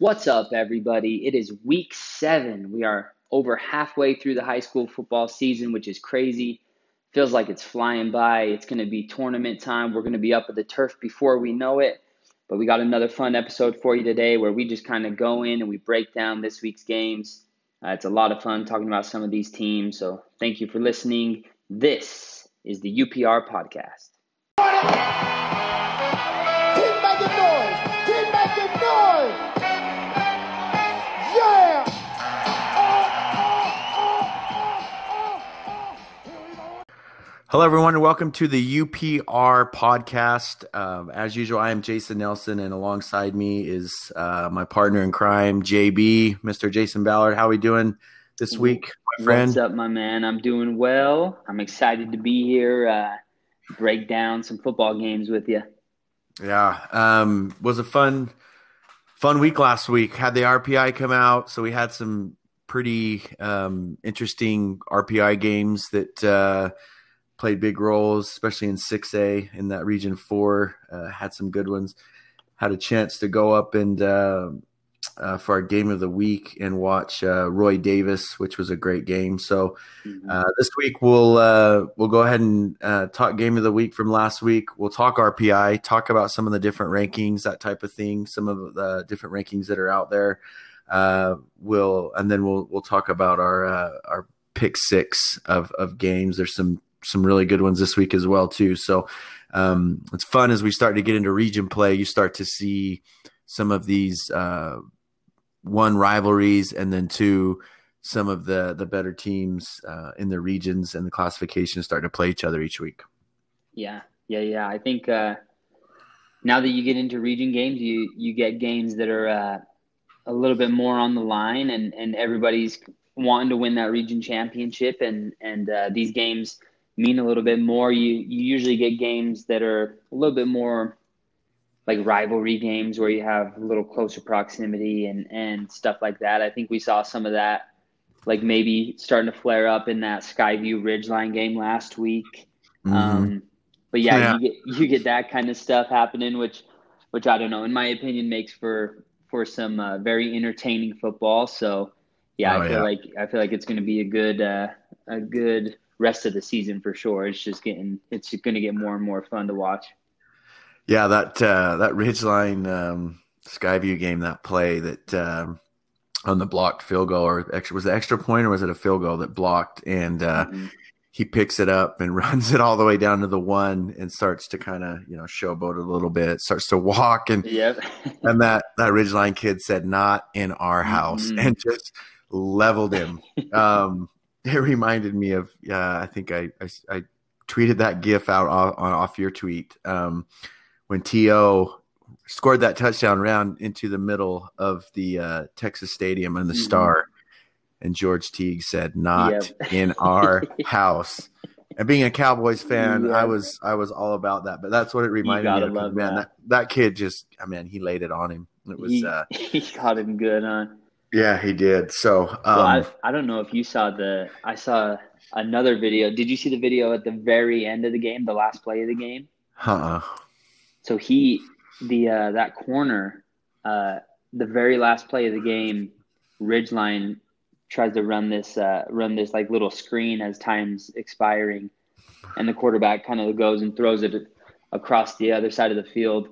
What's up, everybody? It is week seven. We are over halfway through the high school football season, which is crazy. Feels like it's flying by. It's going to be tournament time. We're going to be up at the turf before we know it. But we got another fun episode for you today where we just kind of go in and we break down this week's games. Uh, it's a lot of fun talking about some of these teams. So thank you for listening. This is the UPR podcast. Hello, everyone, and welcome to the UPR podcast. Um, as usual, I am Jason Nelson, and alongside me is uh, my partner in crime, JB, Mr. Jason Ballard. How are we doing this week, my friend? What's up, my man? I'm doing well. I'm excited to be here, uh, break down some football games with you. Yeah, um, was a fun, fun week last week. Had the RPI come out, so we had some pretty um, interesting RPI games that. Uh, played big roles, especially in 6A in that Region 4. Uh, had some good ones. Had a chance to go up and uh, uh, for our game of the week and watch uh, Roy Davis, which was a great game. So uh, this week we'll uh, we'll go ahead and talk game of the week from last week. We'll talk RPI, talk about some of the different rankings, that type of thing, some of the different rankings that are out there. we'll and then we'll we'll talk about our our pick six of of games. There's some some really good ones this week as well too. So um, it's fun as we start to get into region play. You start to see some of these uh, one rivalries, and then two some of the the better teams uh, in the regions and the classifications start to play each other each week. Yeah, yeah, yeah. I think uh, now that you get into region games, you you get games that are uh, a little bit more on the line, and and everybody's wanting to win that region championship, and and uh, these games mean a little bit more. You you usually get games that are a little bit more like rivalry games where you have a little closer proximity and and stuff like that. I think we saw some of that like maybe starting to flare up in that Skyview Ridgeline game last week. Mm-hmm. Um, but yeah, yeah, you get you get that kind of stuff happening, which which I don't know, in my opinion, makes for for some uh, very entertaining football. So yeah, oh, I feel yeah. like I feel like it's going to be a good uh, a good rest of the season for sure. It's just getting it's going to get more and more fun to watch. Yeah, that uh, that Ridgeline um, Skyview game, that play that um, on the blocked field goal or extra was it extra point or was it a field goal that blocked and uh, mm-hmm. he picks it up and runs it all the way down to the one and starts to kind of you know showboat a little bit, starts to walk and yep. and that that Ridgeline kid said not in our house mm-hmm. and just leveled him. Um, it reminded me of uh, I think I, I, I tweeted that GIF out off, off your tweet um, when T.O. scored that touchdown round into the middle of the uh, Texas Stadium and the mm-hmm. Star, and George Teague said, "Not yep. in our house." And being a Cowboys fan. I was I was all about that. But that's what it reminded me of. Man, that. that. that kid just, I mean, he laid it on him. It was he, uh, he got him good, huh? Yeah, he did. So, um, well, I, I don't know if you saw the. I saw another video. Did you see the video at the very end of the game, the last play of the game? Uh-uh. So he, the uh, that corner, uh, the very last play of the game, Ridgeline tries to run this uh, run this like little screen as time's expiring, and the quarterback kind of goes and throws it across the other side of the field,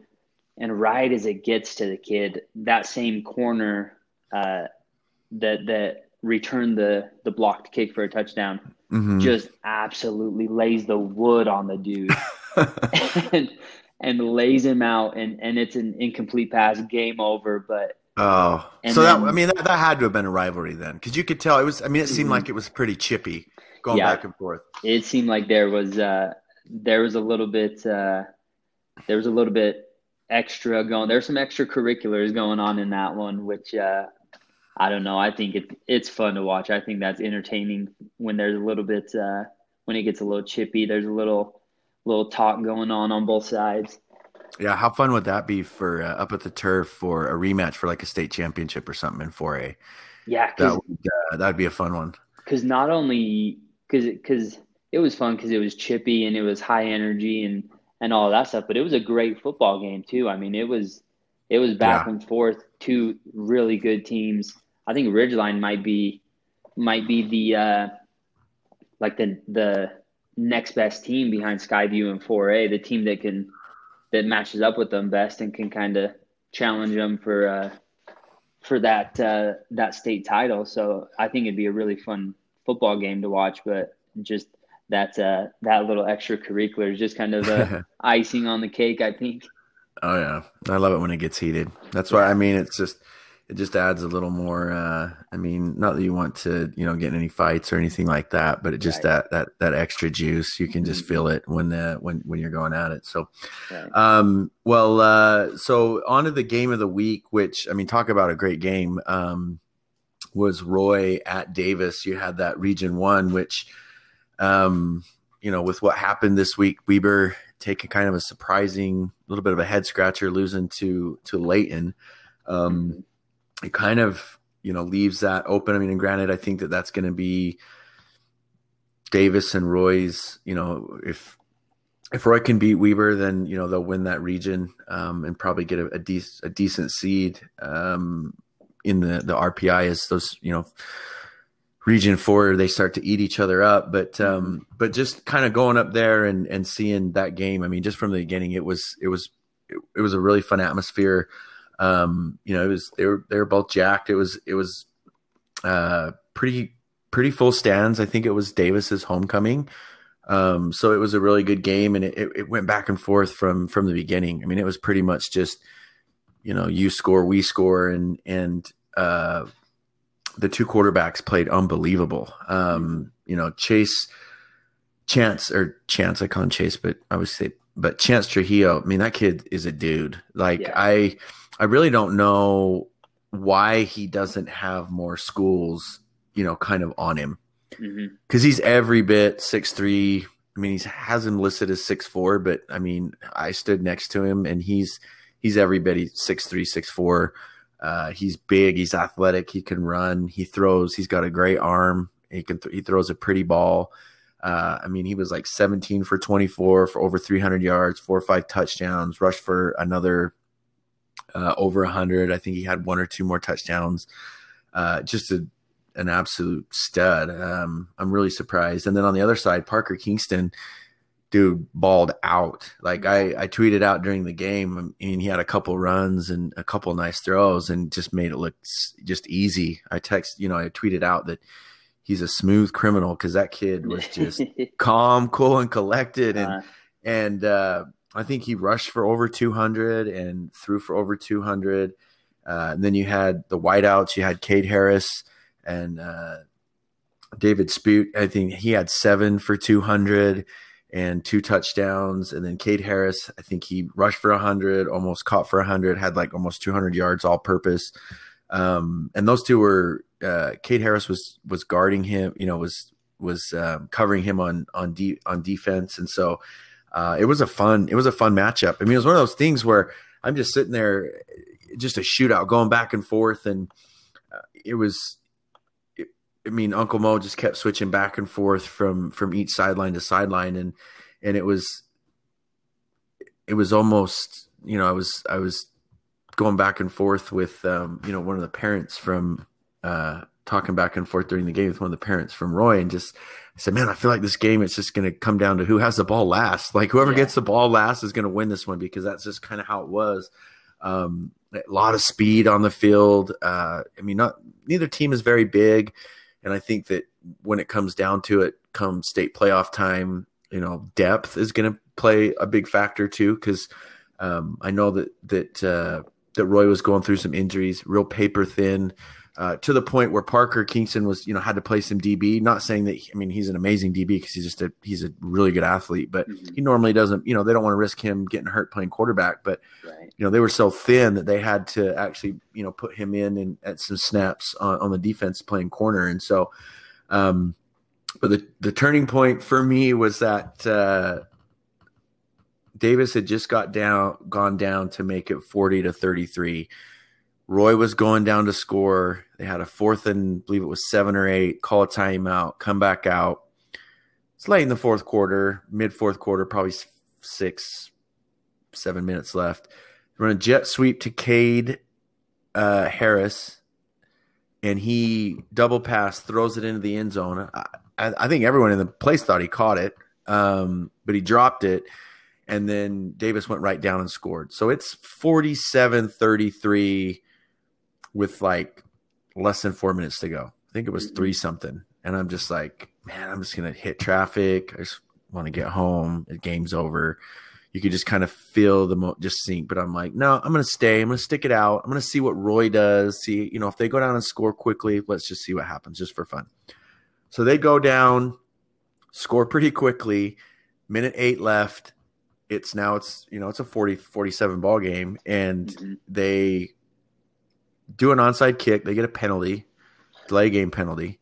and right as it gets to the kid, that same corner uh, that that returned the the blocked kick for a touchdown mm-hmm. just absolutely lays the wood on the dude and and lays him out and and it's an incomplete pass game over but oh so then, that i mean that, that had to have been a rivalry then because you could tell it was i mean it seemed mm-hmm. like it was pretty chippy going yeah, back and forth it seemed like there was uh there was a little bit uh there was a little bit extra going there's some extracurriculars going on in that one which uh I don't know. I think it it's fun to watch. I think that's entertaining when there's a little bit uh, when it gets a little chippy. There's a little little talk going on on both sides. Yeah, how fun would that be for uh, up at the turf for a rematch for like a state championship or something in 4A? Yeah, that would uh, that'd be a fun one. Because not only because because it was fun because it was chippy and it was high energy and and all that stuff, but it was a great football game too. I mean, it was it was back Yeah. and forth. Two really good teams. I think Ridgeline might be might be the uh, like the the next best team behind Skyview and 4A, the team that can that matches up with them best and can kind of challenge them for uh, for that uh, that state title. So I think it'd be a really fun football game to watch. But just that uh, that little extracurricular is just kind of the icing on the cake. I think. Oh yeah, I love it when it gets heated. That's why I mean it's just it just adds a little more. uh I mean, not that you want to you know get in any fights or anything like that, but it just Right. that that that extra juice you can just Mhm. feel it when the when when you're going at it. So Right. um well uh so on to the game of the week, which I mean talk about a great game. Um was Roy at Davis. You had that region one, which um you know, with what happened this week, Weber taking kind of a surprising little bit of a head scratcher, losing to to Layton. Um, it kind of you know leaves that open. I mean, and granted, I think that that's going to be Davis and Roy's. You know, if if Roy can beat Weber, then you know they'll win that region um, and probably get a, a, dec- a decent seed um, in the the RPI as those you know region four they start to eat each other up but um but just kind of going up there and and seeing that game i mean just from the beginning it was it was it, it was a really fun atmosphere um you know it was they were they were both jacked it was it was uh pretty pretty full stands i think it was davis's homecoming um so it was a really good game and it, it, went back and forth from from the beginning i mean it was pretty much just you know you score we score and and uh the two quarterbacks played unbelievable. Um, you know, Chase Chance or Chance, I call him Chase, but I would say, but Chance Trujillo. I mean, that kid is a dude. Like Yeah. I, I really don't know why he doesn't have more schools, you know, kind of on him hmm because he's every bit six three. I mean, he has him listed as six four, but I mean, I stood next to him and he's he's every bit six three, six four. Uh, he's big, he's athletic, he can run, he throws, he's got a great arm, he can th- he throws a pretty ball. Uh, I mean, he was like 17 for 24 for over 300 yards, four or five touchdowns, rushed for another uh, over 100. I think he had one or two more touchdowns. Uh, just a, an absolute stud. Um, I'm really surprised. And then on the other side, Parker Kingston, dude, balled out. Like I, I tweeted out during the game, I mean, he had a couple runs and a couple nice throws and just made it look just easy. I text, you know, I tweeted out that he's a smooth criminal because that kid was just calm, cool, and collected. And Uh, and uh, I think he rushed for over 200 and threw for over 200. Uh, and then you had the wideouts. You had Cade Harris and uh, David Spoot. I think he had seven for 200 and two touchdowns. And then Cade Harris, I think he rushed for 100, almost caught for 100, had like almost 200 yards all purpose. Um, and those two were uh, Harris was was guarding him, you know, was was um, covering him on on de- on defense, and so uh, it was a fun it was a fun matchup. I mean, it was one of those things where I'm just sitting there, just a shootout going back and forth, and uh, it was. It, I mean, Uncle Mo just kept switching back and forth from from each sideline to sideline, and and it was it was almost you know I was I was going back and forth with um, you know one of the parents from uh, talking back and forth during the game with one of the parents from Roy, and just I said, man, I feel like this game it's just going to come down to who has the ball last. Like whoever Yeah. gets the ball last is going to win this one because that's just kind of how it was. Um, a lot of speed on the field. Uh, I mean, not neither team is very big, and I think that when it comes down to it, come state playoff time, you know, depth is going to play a big factor too. Because um, I know that that uh, that Roy was going through some injuries, real paper thin, uh, to the point where Parker Kingston was, you know, had to play some DB. Not saying that, I mean, he's an amazing DB because he's just a he's a really good athlete, but Mhm. he normally doesn't, you know, they don't want to risk him getting hurt playing quarterback. But right. you know, they were so thin that they had to actually, you know, put him in and at some snaps on, on the defense playing corner. And so, um, but the, the turning point for me was that, uh, Davis had just got down, gone down to make it 40 to 33. Roy was going down to score. They had a fourth and I believe it was seven or eight, call a timeout, come back out. It's late in the fourth quarter, mid fourth quarter, probably six, seven minutes left. run a jet sweep to Cade uh, Harris, and he double pass throws it into the end zone. I, I, think everyone in the place thought he caught it, um, but he dropped it, and then Davis went right down and scored. So it's 47-33 with like less than four minutes to go. I think it was three something, and I'm just like, man, I'm just gonna hit traffic. I just want to get home. The game's over you could just kind of feel the mo- just sink. But I'm like, no, I'm going to stay. I'm going to stick it out. I'm going to see what Roy does. See, you know, if they go down and score quickly, let's just see what happens just for fun. So they go down, score pretty quickly. Minute eight left. It's now it's you know it's a 40 47 ball game and mm-hmm. they do an onside kick. They get a penalty, delay game penalty,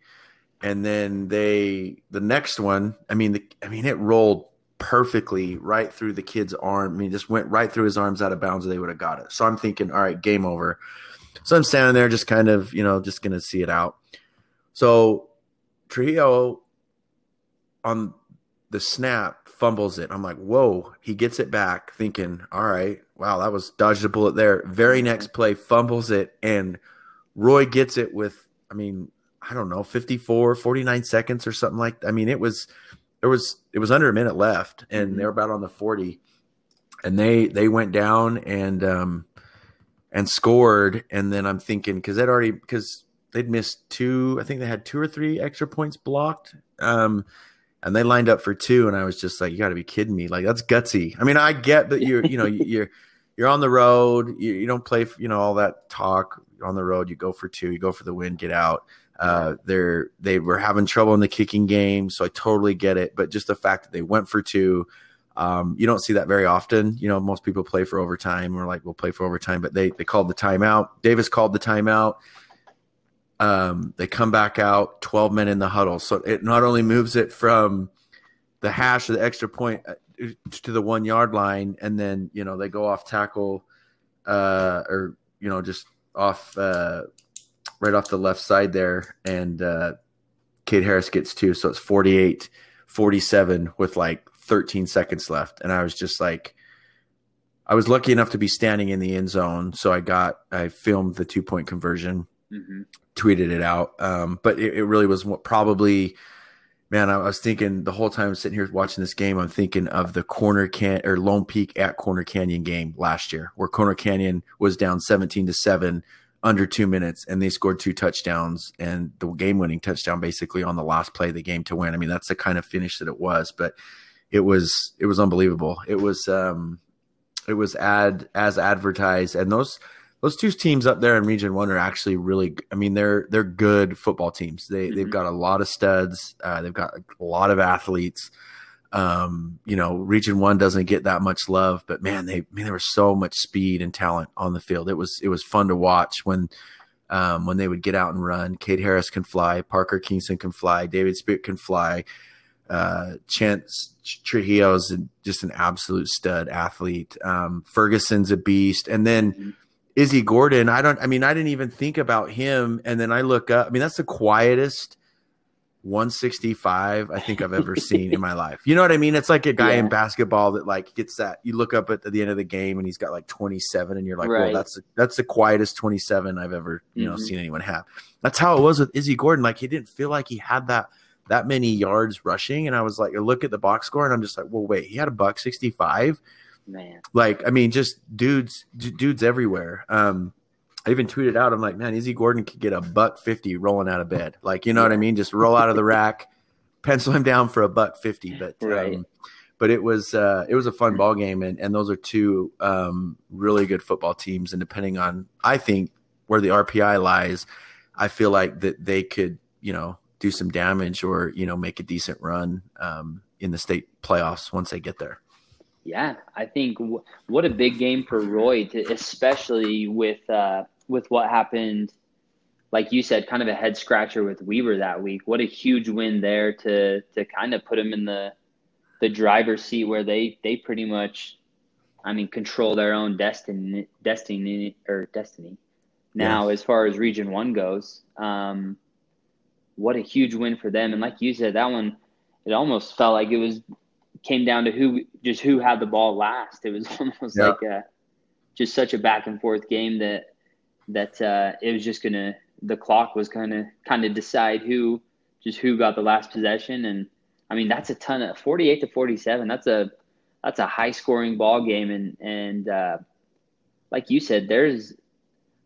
and then they the next one. I mean, the, I mean it rolled perfectly right through the kid's arm. I mean, just went right through his arms out of bounds. They would have got it. So I'm thinking, all right, game over. So I'm standing there, just kind of, you know, just gonna see it out. So Trujillo on the snap fumbles it. I'm like, whoa, he gets it back, thinking, all right, wow, that was dodged a bullet there. Very next play, fumbles it, and Roy gets it with, I mean, I don't know, 54, 49 seconds or something like I mean, it was there was it was under a minute left, and mm-hmm. they were about on the forty, and they they went down and um and scored, and then I'm thinking because they'd already because they'd missed two, I think they had two or three extra points blocked, um, and they lined up for two, and I was just like, you got to be kidding me, like that's gutsy. I mean, I get that you're you know you're you're on the road, you, you don't play you know all that talk on the road, you go for two, you go for the win, get out. Uh, they're they were having trouble in the kicking game, so I totally get it. But just the fact that they went for two, um, you don't see that very often. You know, most people play for overtime or like we'll play for overtime, but they they called the timeout. Davis called the timeout. Um, they come back out, twelve men in the huddle. So it not only moves it from the hash of the extra point uh, to the one yard line, and then you know they go off tackle, uh, or you know just off uh, right off the left side there, and uh, Cade Harris gets two, so it's 48 47 with like 13 seconds left. And I was just like, I was lucky enough to be standing in the end zone, so I got I filmed the two point conversion, mm-hmm. tweeted it out. Um, but it, it, really was probably, man. I was thinking the whole time I'm sitting here watching this game. I'm thinking of the Corner Can or Lone Peak at Corner Canyon game last year, where Corner Canyon was down 17 to seven under two minutes and they scored two touchdowns and the game winning touchdown basically on the last play of the game to win. I mean, that's the kind of finish that it was, but it was, it was unbelievable. It was, um, it was ad as advertised and those, those two teams up there in region one are actually really, I mean, they're, they're good football teams. They, mm-hmm. they've got a lot of studs. Uh, they've got a lot of athletes. Um, you know, Region One doesn't get that much love, but man, they man, there was so much speed and talent on the field. It was it was fun to watch when um, when they would get out and run. Cade Harris can fly, Parker Kingston can fly, David Spirit can fly. Uh, Chance Trujillo's just an absolute stud athlete. Um, Ferguson's a beast, and then. Mm-hmm. Izzy Gordon, I don't I mean I didn't even think about him and then I look up I mean that's the quietest 165 I think I've ever seen in my life. You know what I mean? It's like a guy yeah. in basketball that like gets that. You look up at the end of the game and he's got like 27, and you're like, right. well, that's that's the quietest 27 I've ever you know mm-hmm. seen anyone have. That's how it was with Izzy Gordon. Like he didn't feel like he had that that many yards rushing, and I was like, I look at the box score, and I'm just like, well, wait, he had a buck 65. Man, like I mean, just dudes, dudes everywhere. Um, I even tweeted out, I'm like, man, Izzy Gordon could get a buck fifty rolling out of bed. Like, you know what I mean? Just roll out of the rack, pencil him down for a buck fifty. But right. um, but it was uh, it was a fun ball game, and and those are two um, really good football teams. And depending on, I think where the RPI lies, I feel like that they could, you know, do some damage or you know make a decent run um, in the state playoffs once they get there. Yeah, I think w- what a big game for Roy, to, especially with uh, with what happened, like you said, kind of a head scratcher with Weber that week. What a huge win there to to kind of put him in the the driver's seat where they they pretty much, I mean, control their own destiny destiny or destiny. Now, as far as Region One goes, um, what a huge win for them. And like you said, that one, it almost felt like it was came down to who just who had the ball last. It was almost like a just such a back and forth game that that uh, it was just gonna the clock was gonna kind of decide who just who got the last possession. And I mean that's a ton of 48 to 47 that's a that's a high scoring ball game. And and uh, like you said there's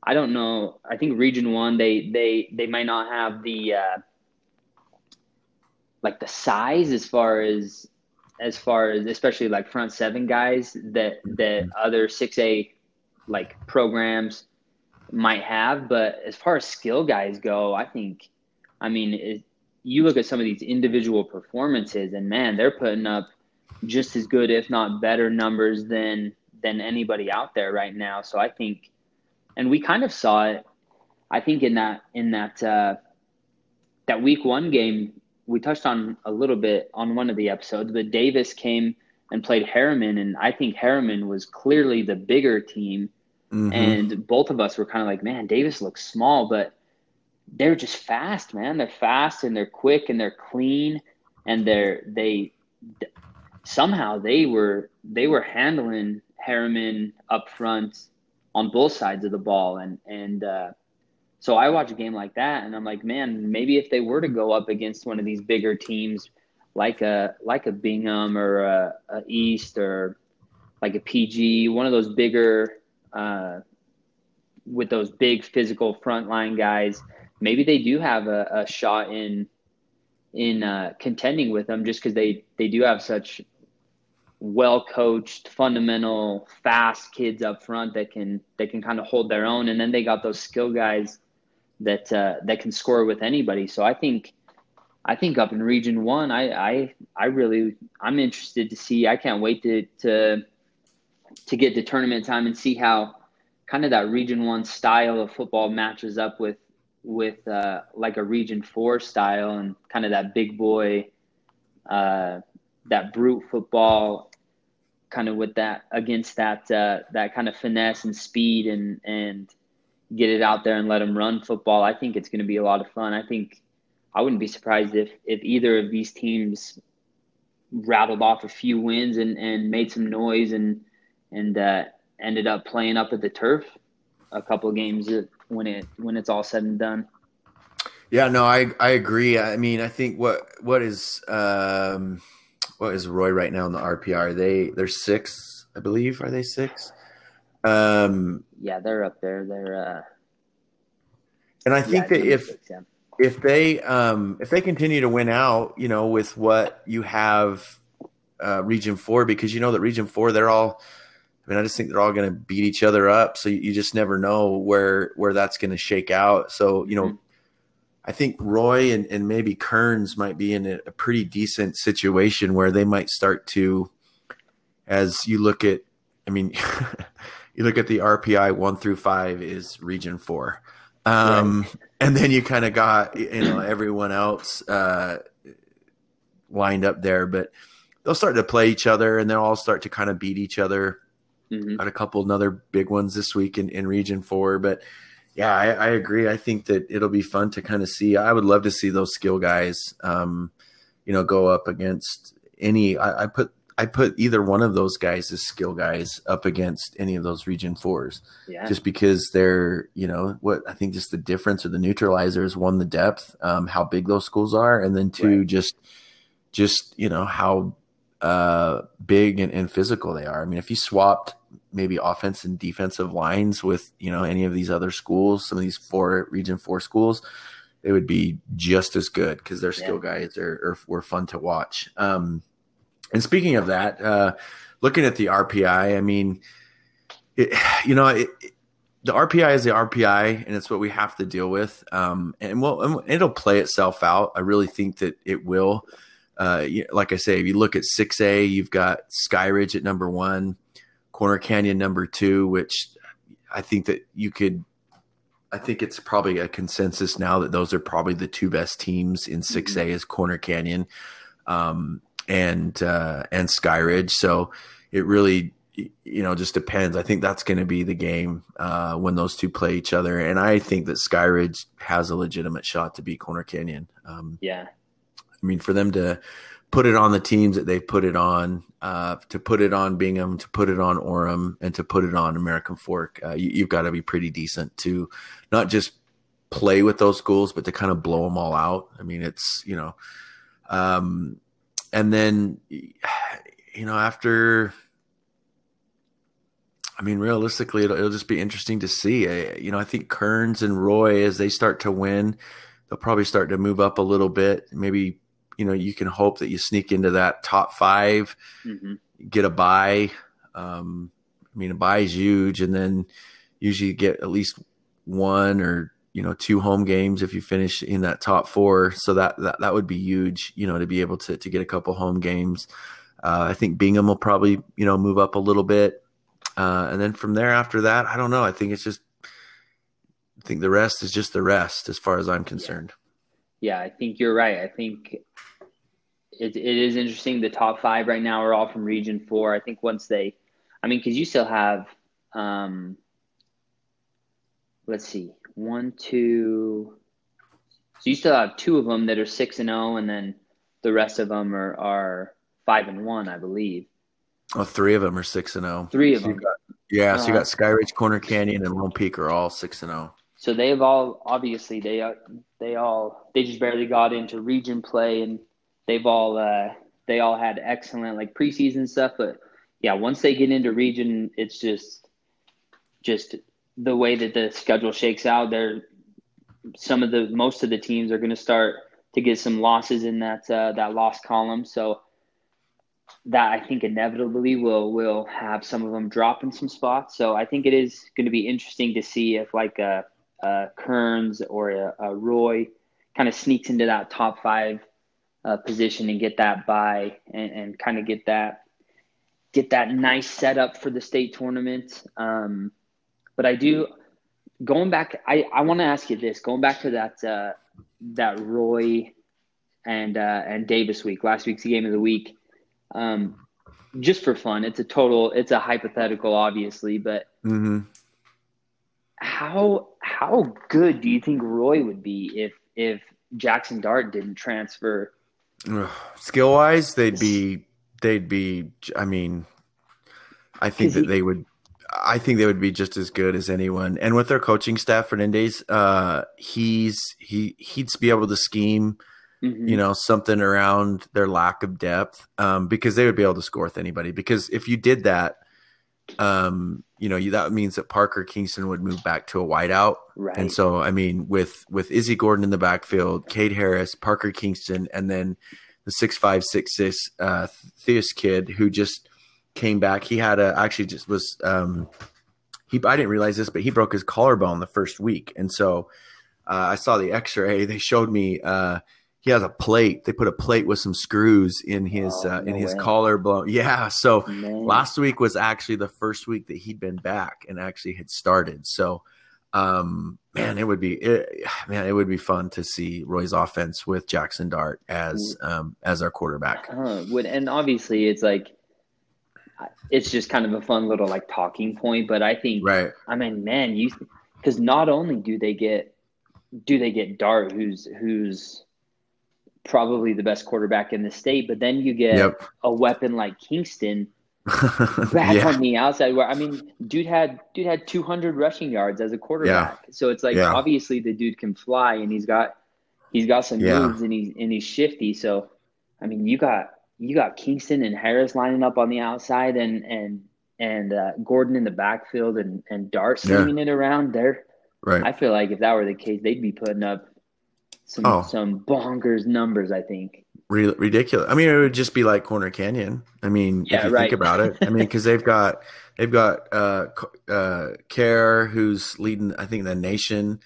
I don't know I think region 1 they they they might not have the uh, like the size as far as as far as especially like front seven guys that that other 6A like programs might have. But as far as skill guys go I think I mean it, you look at some of these individual performances and man they're putting up just as good if not better numbers than than anybody out there right now. So I think and we kind of saw it I think in that in that uh that week 1 game we touched on a little bit on one of the episodes, but Davis came and played Herriman, and I think Herriman was clearly the bigger team. Mm-hmm. And both of us were kind of like, man, Davis looks small, but they're just fast, man. They're fast and they're quick and they're clean and they're they somehow they were they were handling Herriman up front on both sides of the ball and and uh, so I watch a game like that, and I'm like, man, maybe if they were to go up against one of these bigger teams, like a like a Bingham or a, a East or like a PG, one of those bigger uh, with those big physical frontline guys, maybe they do have a, a shot in in uh, contending with them just because they they do have such well coached, fundamental, fast kids up front that can that can kind of hold their own, and then they got those skill guys that uh, that can score with anybody. So I think I think up in Region One, I I I really I'm interested to see. I can't wait to to to get to tournament time and see how kind of that Region One style of football matches up with with uh, like a Region Four style and kind of that big boy, uh, that brute football, kind of with that against that uh, that kind of finesse and speed and and get it out there and let them run football. I think it's going to be a lot of fun. I think I wouldn't be surprised if if either of these teams rattled off a few wins and, and made some noise and and uh, ended up playing up at the turf a couple games when it when it's all said and done. Yeah, no, I I agree. I mean, I think what what is um what is Roy right now in the RPR? Are they they're six, I believe. Are they six? Um, yeah, they're up there. They're. Uh, and I think yeah, that if yeah. if they um, if they continue to win out, you know, with what you have uh, Region Four, because you know that Region Four, they're all. I mean, I just think they're all going to beat each other up. So you, you, just never know where where that's going to shake out. So you know, mm-hmm. I think Roy and, and maybe Kearns might be in a, a pretty decent situation where they might start to, as you look at, I mean. you look at the RPI one through five is region four. Um, right. and then you kind of got, you know, everyone else, uh, lined up there, but they'll start to play each other and they'll all start to kind of beat each other. Mm-hmm. Got a couple another big ones this week in, in region four, but yeah, I, I, agree. I think that it'll be fun to kind of see. I would love to see those skill guys, um, you know, go up against any. I, I put I put either one of those guys as skill guys up against any of those region fours. Yeah. Just because they're, you know, what I think just the difference or the neutralizers, one, the depth, um, how big those schools are, and then two, right. just just, you know, how uh big and, and physical they are. I mean, if you swapped maybe offense and defensive lines with, you know, any of these other schools, some of these four region four schools, they would be just as good because their skill yeah. guys are, are were fun to watch. Um and speaking of that, uh, looking at the RPI, I mean, it, you know, it, it, the RPI is the RPI, and it's what we have to deal with. Um, and well, it'll play itself out. I really think that it will. Uh, like I say, if you look at 6A, you've got Skyridge at number one, Corner Canyon number two, which I think that you could. I think it's probably a consensus now that those are probably the two best teams in 6A mm-hmm. is Corner Canyon. Um, and uh, and Skyridge. So it really you know just depends. I think that's going to be the game uh, when those two play each other, and I think that Skyridge has a legitimate shot to beat Corner Canyon. Um, yeah, I mean for them to put it on the teams that they've put it on, uh, to put it on Bingham, to put it on Orem, and to put it on American Fork. Uh, you, have got to be pretty decent to not just play with those schools, but to kind of blow them all out. I mean, it's you know, um, and then you know after. I mean, realistically, it'll, it'll just be interesting to see. I, you know, I think Kearns and Roy, as they start to win, they'll probably start to move up a little bit. Maybe you know you can hope that you sneak into that top 5 mm-hmm. get a buy. Um, I mean, a buy is huge, and then usually get at least one or you know two home games if you finish in that top four. So that that, that would be huge, you know, to be able to to get a couple home games. Uh, I think Bingham will probably you know move up a little bit, uh, and then from there after that, I don't know. I think it's just I think the rest is just the rest as far as I'm concerned. Yeah, I think you're right. I think it, it is interesting. The top five right now are all from Region Four. I think once they, I mean, because you still have, um, let's see, one, two. So you still have two of them that are six and zero, oh, and then the rest of them are are five and one, I believe. Oh, three of them are six and zero. Oh. Three of so them. Got, yeah, so you got uh, Sky Ridge, Corner Canyon, and Lone Peak are all six and zero. So they've all obviously they they all they just barely got into region play and they've all uh, they all had excellent like preseason stuff, but yeah, once they get into region, it's just just the way that the schedule shakes out. There, some of the most of the teams are going to start to get some losses in that uh, that loss column. So that I think inevitably will will have some of them drop in some spots. So I think it is going to be interesting to see if like a, a Kearns or a, a Roy kind of sneaks into that top five uh, position and get that buy and, and kind of get that get that nice setup for the state tournament. Um, but I do going back. I, I want to ask you this. Going back to that uh, that Roy and uh, and Davis week, last week's game of the week. Um, just for fun, it's a total. It's a hypothetical, obviously, but mm-hmm. how how good do you think Roy would be if if Jaxson Dart didn't transfer Skill wise, they'd be they'd be. I mean, I think that he, they would. I think they would be just as good as anyone. And with their coaching staff, Fernandez, uh, he's he he'd be able to scheme, mm-hmm. you know, something around their lack of depth, um, because they would be able to score with anybody. Because if you did that, um, you know, you, that means that Parker Kingston would move back to a wideout. Right. And so, I mean, with with Izzy Gordon in the backfield, Cade Harris, Parker Kingston, and then the six five six six uh, Theus kid who just came back. He had a actually just was um, he. I didn't realize this, but he broke his collarbone the first week, and so uh, I saw the X ray. They showed me. Uh, he has a plate. They put a plate with some screws in his oh, uh, in his way. collarbone. Yeah. So man. last week was actually the first week that he'd been back and actually had started. So um, man, it would be it, man, it would be fun to see Roy's offense with Jaxson Dart as um, as our quarterback. Uh, would and obviously it's like it's just kind of a fun little like talking point, but I think right. I mean, man, you because not only do they get do they get Dart, who's who's probably the best quarterback in the state. But then you get yep. a weapon like Kingston back yeah. on the outside where I mean, dude had dude had 200 rushing yards as a quarterback. Yeah. So it's like yeah. obviously the dude can fly and he's got he's got some moves and he's and he's shifty. So I mean, you got you got Kingston and Harris lining up on the outside and and and uh, Gordon in the backfield and and Dart swinging it around there. Right. I feel like if that were the case, they'd be putting up some oh. some bonkers numbers. I think ridiculous. I mean, it would just be like Corner Canyon. I mean, yeah, if you right. think about it, I mean, because they've got they've got uh, uh, Care, who's leading, I think, the nation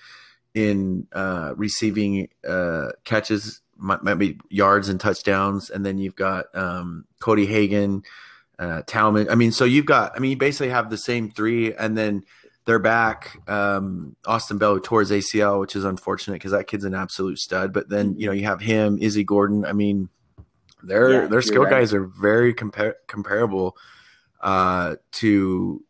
in uh, receiving uh, catches, might, might, yards and touchdowns, and then you've got um, Cody Hagan, uh, Talman. I mean, so you've got, I mean, you basically have the same three, and then they're back. Um, Austin Bell towards ACL, which is unfortunate because that kid's an absolute stud. But then you know you have him, Izzy Gordon. I mean, their yeah, their skill right. guys are very compar- comparable uh, to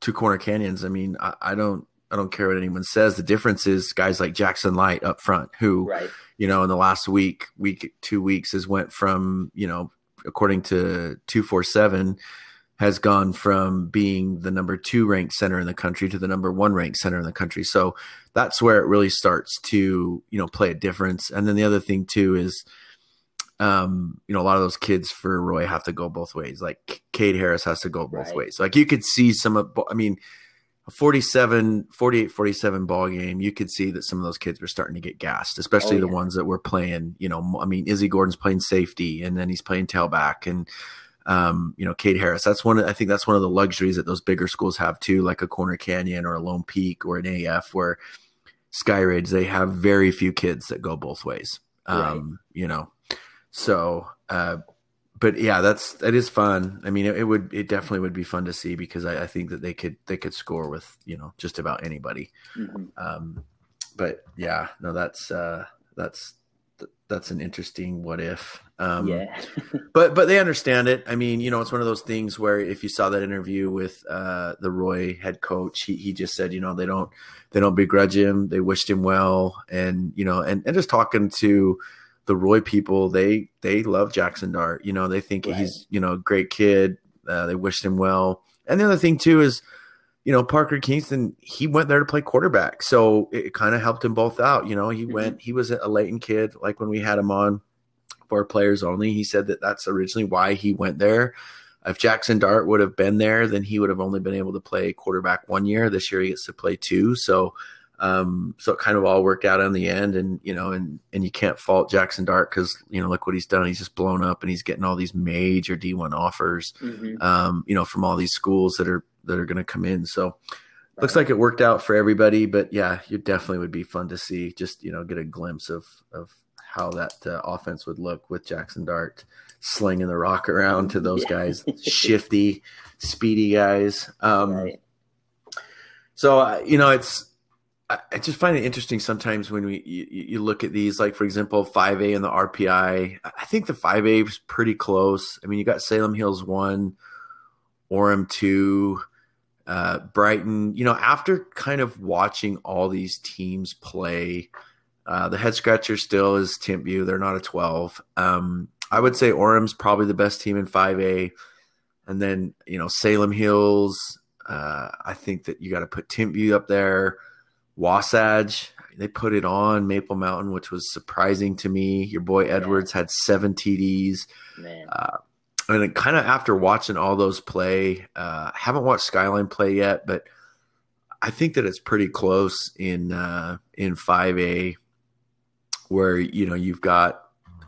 to Corner Canyons. I mean, I, I, don't I don't care what anyone says. The difference is guys like Jackson Light up front, who Right. you know in the last week, week two weeks has went from you know according to two four seven has gone from being the number two ranked center in the country to the number one ranked center in the country. So that's where it really starts to you know play a difference. And then the other thing too is um, you know, a lot of those kids for Roy have to go both ways. Like Cade Harris has to go both Right. ways. Like you could see some of, I mean, a 47, 48, 47 ball game, you could see that some of those kids were starting to get gassed, especially Oh, the ones that were playing, you know, I mean, Izzy Gordon's playing safety and then he's playing tailback and, um, you know, Cade Harris. That's one, of, I think that's one of the luxuries that those bigger schools have too, like a Corner Canyon or a Lone Peak or an AF where Sky Ridge, they have very few kids that go both ways. Um, you know, so, uh, but yeah, that's that is fun. I mean, it, it would it definitely would be fun to see because I, I think that they could they could score with you know just about anybody. Mhm. Um, but yeah, no, that's uh, that's that's an interesting what if. Um, yeah. but but they understand it. I mean, you know, it's one of those things where if you saw that interview with uh, the Roy head coach, he he just said, you know, they don't they don't begrudge him. They wished him well, and you know, and and just talking to the Roy people, they they love Jaxson Dart. You know, they think Right. he's you know a great kid. Uh, they wished him well. And the other thing too is, you know, Parker Kingston, he went there to play quarterback, so it, kind of helped him both out. You know, he Mhm. went, he was a Layton kid, like when we had him on for players only. He said that that's originally why he went there. If Jaxson Dart would have been there, then he would have only been able to play quarterback one year. This year he gets to play two. So, um, so it kind of all worked out in the end. And you know, and and you can't fault Jaxson Dart because you know, look what he's done. He's just blown up, and he's getting all these major D one offers. Mhm. Um, you know, from all these schools that are that are going to come in. So looks like it worked out for everybody. But yeah, it definitely would be fun to see. Just you know, get a glimpse of of how that uh, offense would look with Jaxson Dart slinging the rock around to those Yeah. guys, shifty, speedy guys. Um, right. so uh, you know, it's I, just find it interesting sometimes when we you, you look at these, like for example, five A and the RPI. I think the five A is pretty close. I mean, you got Salem Hills one, Orem two, uh, Brighton. You know, after kind of watching all these teams play, uh, the head scratcher still is Timpview. They're not a twelve. Um, I would say Orem's probably the best team in five A, and then you know Salem Hills. Uh, I think that you got to put Timpview up there. Wasatch, they put it on Maple Mountain, which was surprising to me. Your boy Edwards had seven TDs. Uh, and kind of after watching all those play, uh, haven't watched Skyline play yet, but I think that it's pretty close in uh, in five A, where you know you've got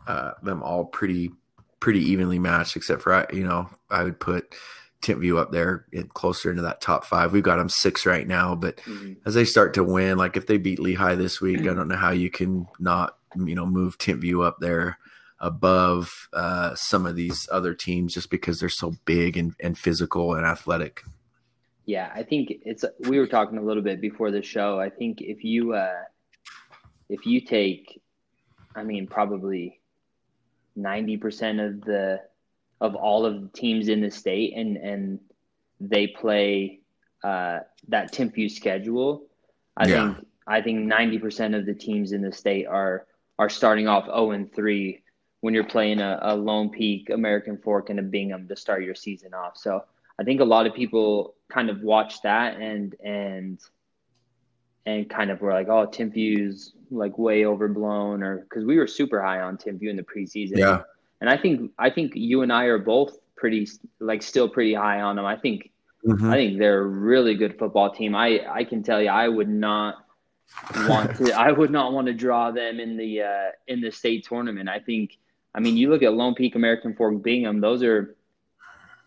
uh, them all pretty pretty evenly matched, except for you know I would put Timpview up there in closer into that top five. We've got them six right now, but Mhm. as they start to win, like if they beat Lehi this week, I don't know how you can not, you know, move Timpview up there above uh, some of these other teams just because they're so big and, and physical and athletic. Yeah, I think it's. We were talking a little bit before the show. I think if you uh, if you take, I mean, probably ninety percent of the of all of the teams in the state, and and they play uh, that Timpview schedule. I Yeah. think I think ninety percent of the teams in the state are are starting off zero and three when you're playing a, a Lone Peak, American Fork, and a Bingham to start your season off. So I think a lot of people kind of watch that and and and kind of were like, oh, Timpview's like way overblown, or because we were super high on Timview in the preseason. And I think I think you and I are both pretty like still pretty high on them. I think Mhm. I think they're a really good football team. I I can tell you, I would not want to. I would not want to draw them in the uh, in the state tournament. I think. I mean, you look at Lone Peak, American Fork, Bingham. Those are,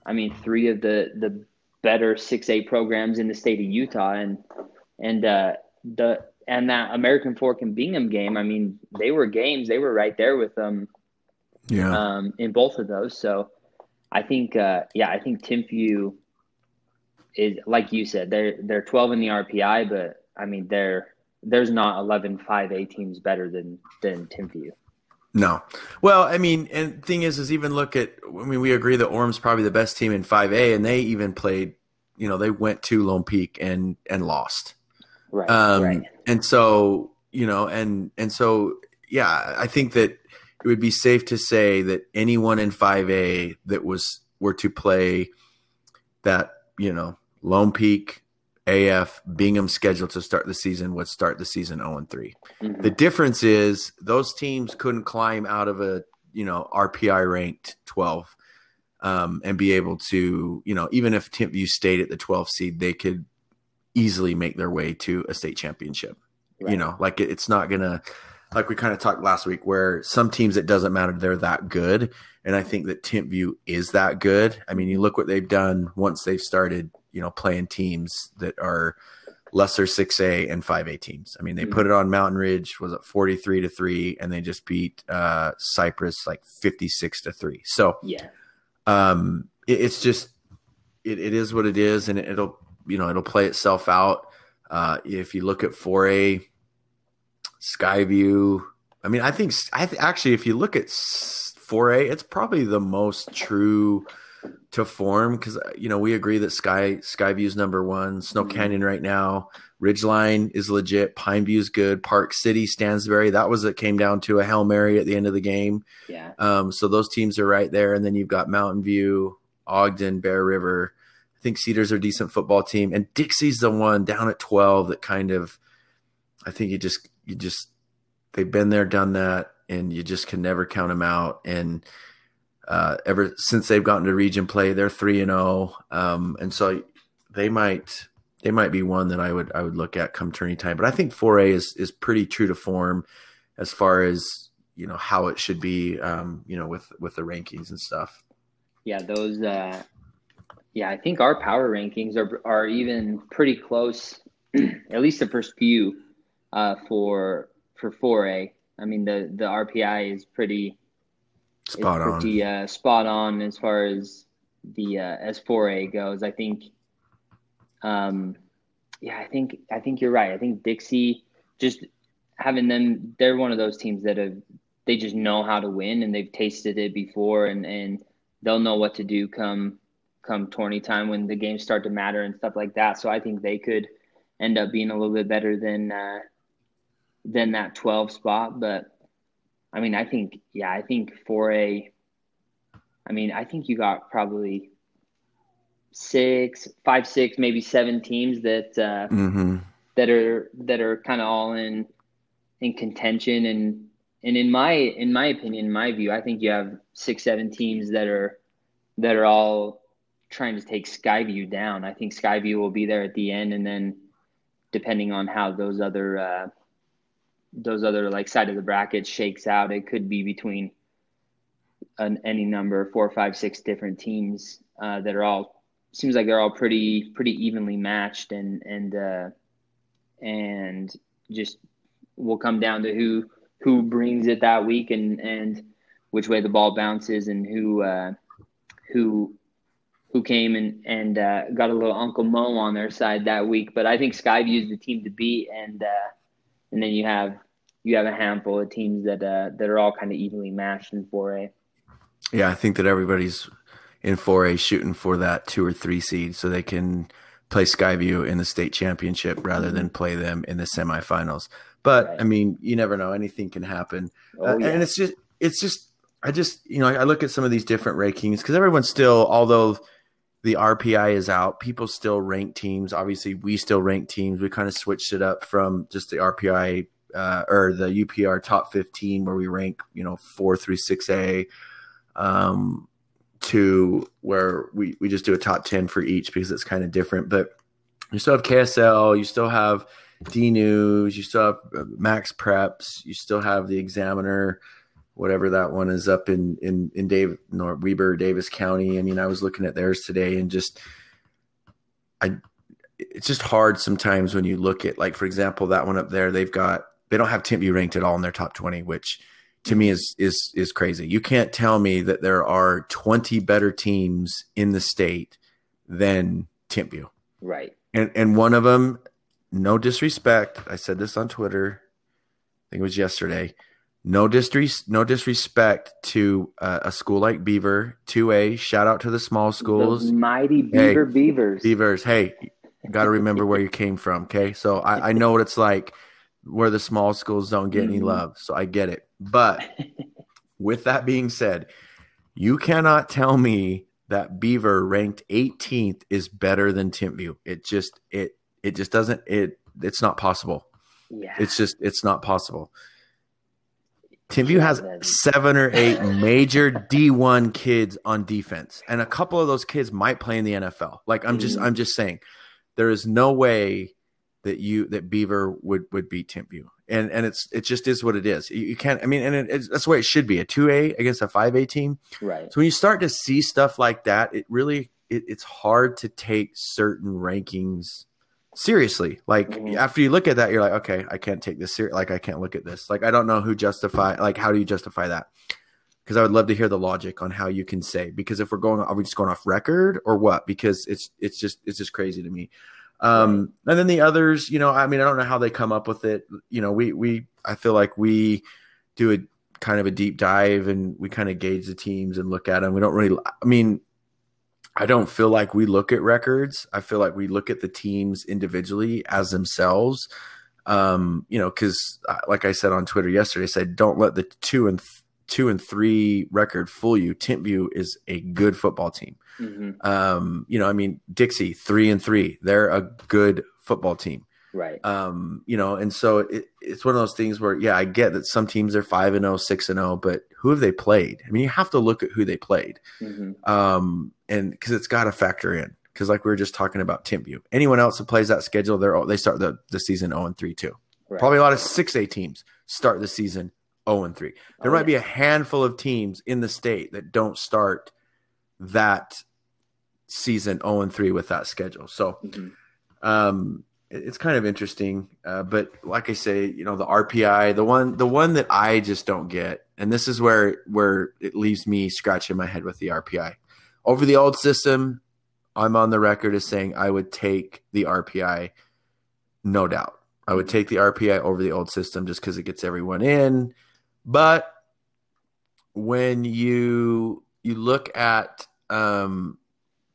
I mean, three of the the better six A programs in the state of Utah, and and uh, the and that American Fork and Bingham game. I mean, they were games. They were right there with them yeah. um, in both of those. So I think, uh, yeah, I think Timpview is like you said, they're they're 12 in the RPI, but I mean, they're there's not 11 5A teams better than than Timpview. No. Well, I mean, and thing is, is even look at, I mean, we agree that Orem's probably the best team in 5A, and they even played, you know, they went to Lone Peak and and lost. Right. Um, right. And so, you know, and and so, yeah, I think that it would be safe to say that anyone in 5A that was were to play that, you know, Lone Peak, AF, Bingham scheduled to start the season would start the season 0 and 3. Mhm. The difference is those teams couldn't climb out of a you know RPI ranked 12 um, and be able to you know even if Timpview stayed at the 12 seed, they could easily make their way to a state championship. You know, like it, it's not gonna like we kind of talked last week where some teams it doesn't matter they're that good, and I think that Timpview is that good. I mean, you look what they've done once they've started you know playing teams that are lesser 6A and 5A teams. I mean, they Mhm. put it on Mountain Ridge was it 43 to 3 and they just beat uh Cyprus like 56 to 3. So, Yeah. um it, it's just it, it is what it is and it, will you know, it'll play itself out. Uh if you look at 4A Skyview, I mean, I think I th- actually if you look at s- 4A, it's probably the most true to form because you know we agree that Sky Skyview's number one, Snow Mhm. Canyon right now, Ridgeline is legit, Pineview's good, Park City, Stansbury. That was it came down to a hail mary at the end of the game. Yeah. Um, so those teams are right there, and then you've got Mountain View, Ogden, Bear River. I think Cedars are a decent football team, and Dixie's the one down at twelve that kind of. I think you just you just they've been there, done that, and you just can never count them out. And uh, ever since they've gotten to region play, they're three and zero, um, and so they might they might be one that I would I would look at come turning time. But I think four A is is pretty true to form as far as you know how it should be, um, you know, with with the rankings and stuff. Yeah, those. Uh, yeah, I think our power rankings are are even pretty close, at least the first few, uh, for for four A. I mean, the the RPI is pretty Spot is on. pretty uh, spot on as far as the uh, four A goes. I think. Um, yeah, I think I think you're right. I think Dixie just having them. They're one of those teams that have they just know how to win and they've tasted it before and and they'll know what to do come come tourney time when the games start to matter and stuff like that. So I think they could end up being a little bit better than uh, than that 12 spot. But I mean, I think yeah, I think for a, I mean, I think you got probably six, five, six, maybe seven teams that uh, mm-hmm. that are that are kind of all in in contention and and in my in my opinion, in my view, I think you have six, seven teams that are that are all trying to take Skyview down. I think Skyview will be there at the end, and then depending on how those other uh, those other like side of the bracket shakes out, it could be between an, any number four, five, six different teams uh, that are all seems like they're all pretty pretty evenly matched and and uh, and just will come down to who who brings it that week and and which way the ball bounces and who uh, who who came and and uh, got a little Uncle Mo on their side that week. But I think Skyview is the team to beat, and uh, and then you have you have a handful of teams that uh, that are all kind of evenly matched in 4A. Yeah, I think that everybody's in 4A shooting for that two or three seed so they can play Skyview in the state championship rather than play them in the semifinals. But Right. I mean, you never know; anything can happen. Oh, Uh, yeah. and it's just it's just i just you know i look at some of these different rankings because everyone's still although the rpi is out people still rank teams obviously we still rank teams we kind of switched it up from just the rpi uh, or the upr top 15 where we rank you know 4 through 6a um, to where we, we just do a top 10 for each because it's kind of different but you still have ksl you still have d news you still have uh, max preps you still have the examiner whatever that one is up in in in Dave Weber Davis County. I mean, I was looking at theirs today and just I it's just hard sometimes when you look at like for example that one up there they've got they don't have Timpview ranked at all in their top 20 which to me is is is crazy. You can't tell me that there are 20 better teams in the state than Timpview. right. And and one of them no disrespect, I said this on Twitter. I think it was yesterday no disres- no disrespect to uh, a school like Beaver. Two A. Shout out to the small schools. Those mighty Hey. Beaver Beavers. Beavers. Hey, Got to remember where you came from. Okay, so I, I know what it's like where the small schools don't get any Mhm. love. So I get it. But with that being said, you cannot tell me that Beaver ranked 18th is better than Timpview. It just it it just doesn't it it's not possible. Yeah. It's just it's not possible. Timpview has seven or eight major D1 kids on defense, and a couple of those kids might play in the NFL. Like I'm just Mhm. I'm just saying, there is no way that you that Beaver would would beat Timpview, and and it's it just is what it is. You, you can't. I mean, and it, it's, that's the way it should be. A two A against a five A team. right. So when you start to see stuff like that, it really it, it's hard to take certain rankings seriously. Like Mhm. after you look at that, you're like, okay, I can't take this ser- Like I can't look at this. Like I don't know who justify. Like how do you justify that? Because I would love to hear the logic on how you can say. Because if we're going, are we just going off record or what? Because it's it's just it's just crazy to me. Um, and then the others, you know, I mean, I don't know how they come up with it. You know, we we I feel like we do a kind of a deep dive and we kind of gauge the teams and look at them. We don't really. I mean, I don't feel like we look at records. I feel like we look at the teams individually as themselves. Um, you know, because like I said on Twitter yesterday, I said don't let the two and th- two and three record fool you. Timpview is a good football team. hmm Um, you know, I mean, Dixie three and three, they're a good football team. Right. Um, you know, and so it, it's one of those things where, yeah, I get that some teams are five and 0, 6 and 0, but who have they played? I mean, you have to look at who they played. hmm Um, and because it's got to factor in. Because like we were just talking about Timpview, anyone else that plays that schedule, they're all, they start the, the season zero and three too. Right. Probably a lot of six A teams start the season zero and three. There Oh, might be a handful of teams in the state that don't start that season zero and three with that schedule. So Mhm. um, it- it's kind of interesting. Uh, but like I say, you know, the RPI, the one, the one that I just don't get, and this is where where it leaves me scratching my head with the RPI. Over the old system, I'm on the record as saying I would take the RPI, no doubt. I would take the RPI over the old system just because it gets everyone in. But when you you look at um,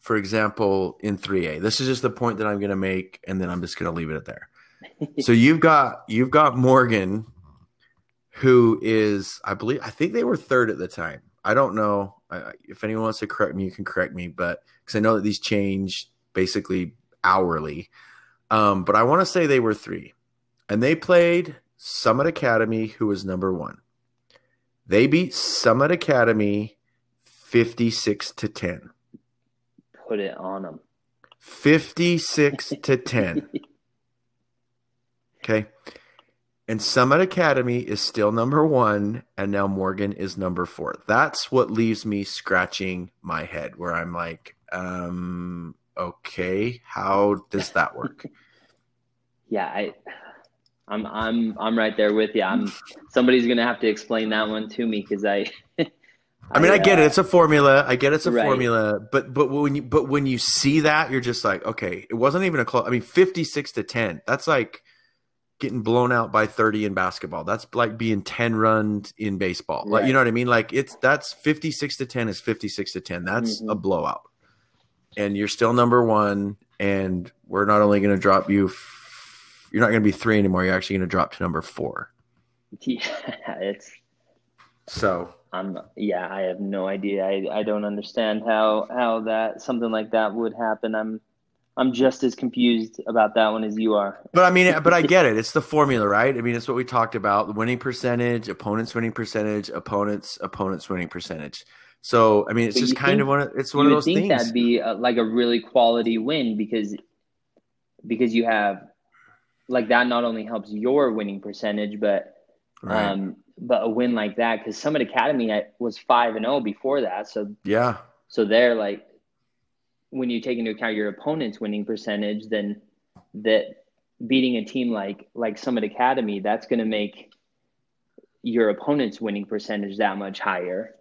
for example, in 3A. This is just the point that I'm going to make, and then I'm just going to leave it at there. so you've got you've got Morgan, who is, I believe, I think they were third at the time. I don't know I, if anyone wants to correct me. You can correct me, but because I know that these change basically hourly. Um, but I want to say they were three, and they played Summit Academy, who was number one. They beat Summit Academy fifty-six to ten. Put it on them. 56 to 10. Okay. And Summit Academy is still number one, and now Morgan is number four. That's what leaves me scratching my head, where I'm like, um, okay, how does that work? Yeah, I, I'm, I'm, I'm right there with you. I'm. Somebody's gonna have to explain that one to me because I. I mean, I get it; uh, it's a formula. I get it's a Right. formula, but but when you but when you see that, you're just like, okay, it wasn't even a close. I mean, 56 to 10. That's like getting blown out by 30 in basketball. That's like being 10 runs in baseball. Like, you know what I mean? Like it's that's 56 to 10 is 56 to 10. That's a Mhm. blowout. And you're still number 1 and we're not only going to drop you f- you're not going to be 3 anymore. You're actually going to drop to number 4. Yeah, it's. So, I'm. Yeah, I have no idea. I, I don't understand how how that something like that would happen. I'm. I'm just as confused about that one as you are. but I mean, but I get it. It's the formula, right? I mean, it's what we talked about: the winning percentage, opponents' winning percentage, opponents' opponents' winning percentage. So, I mean, it's But just kind think- of one. Of, it's one of those think things. that'd be a, like a really quality win because because you have like that not only helps your winning percentage but right? um but a win like that because Summit Academy was five and zero before that so yeah, so they're like when you take into account your opponent's winning percentage then that beating a team like like Summit Academy that's going to make your opponent's winning percentage that much higher.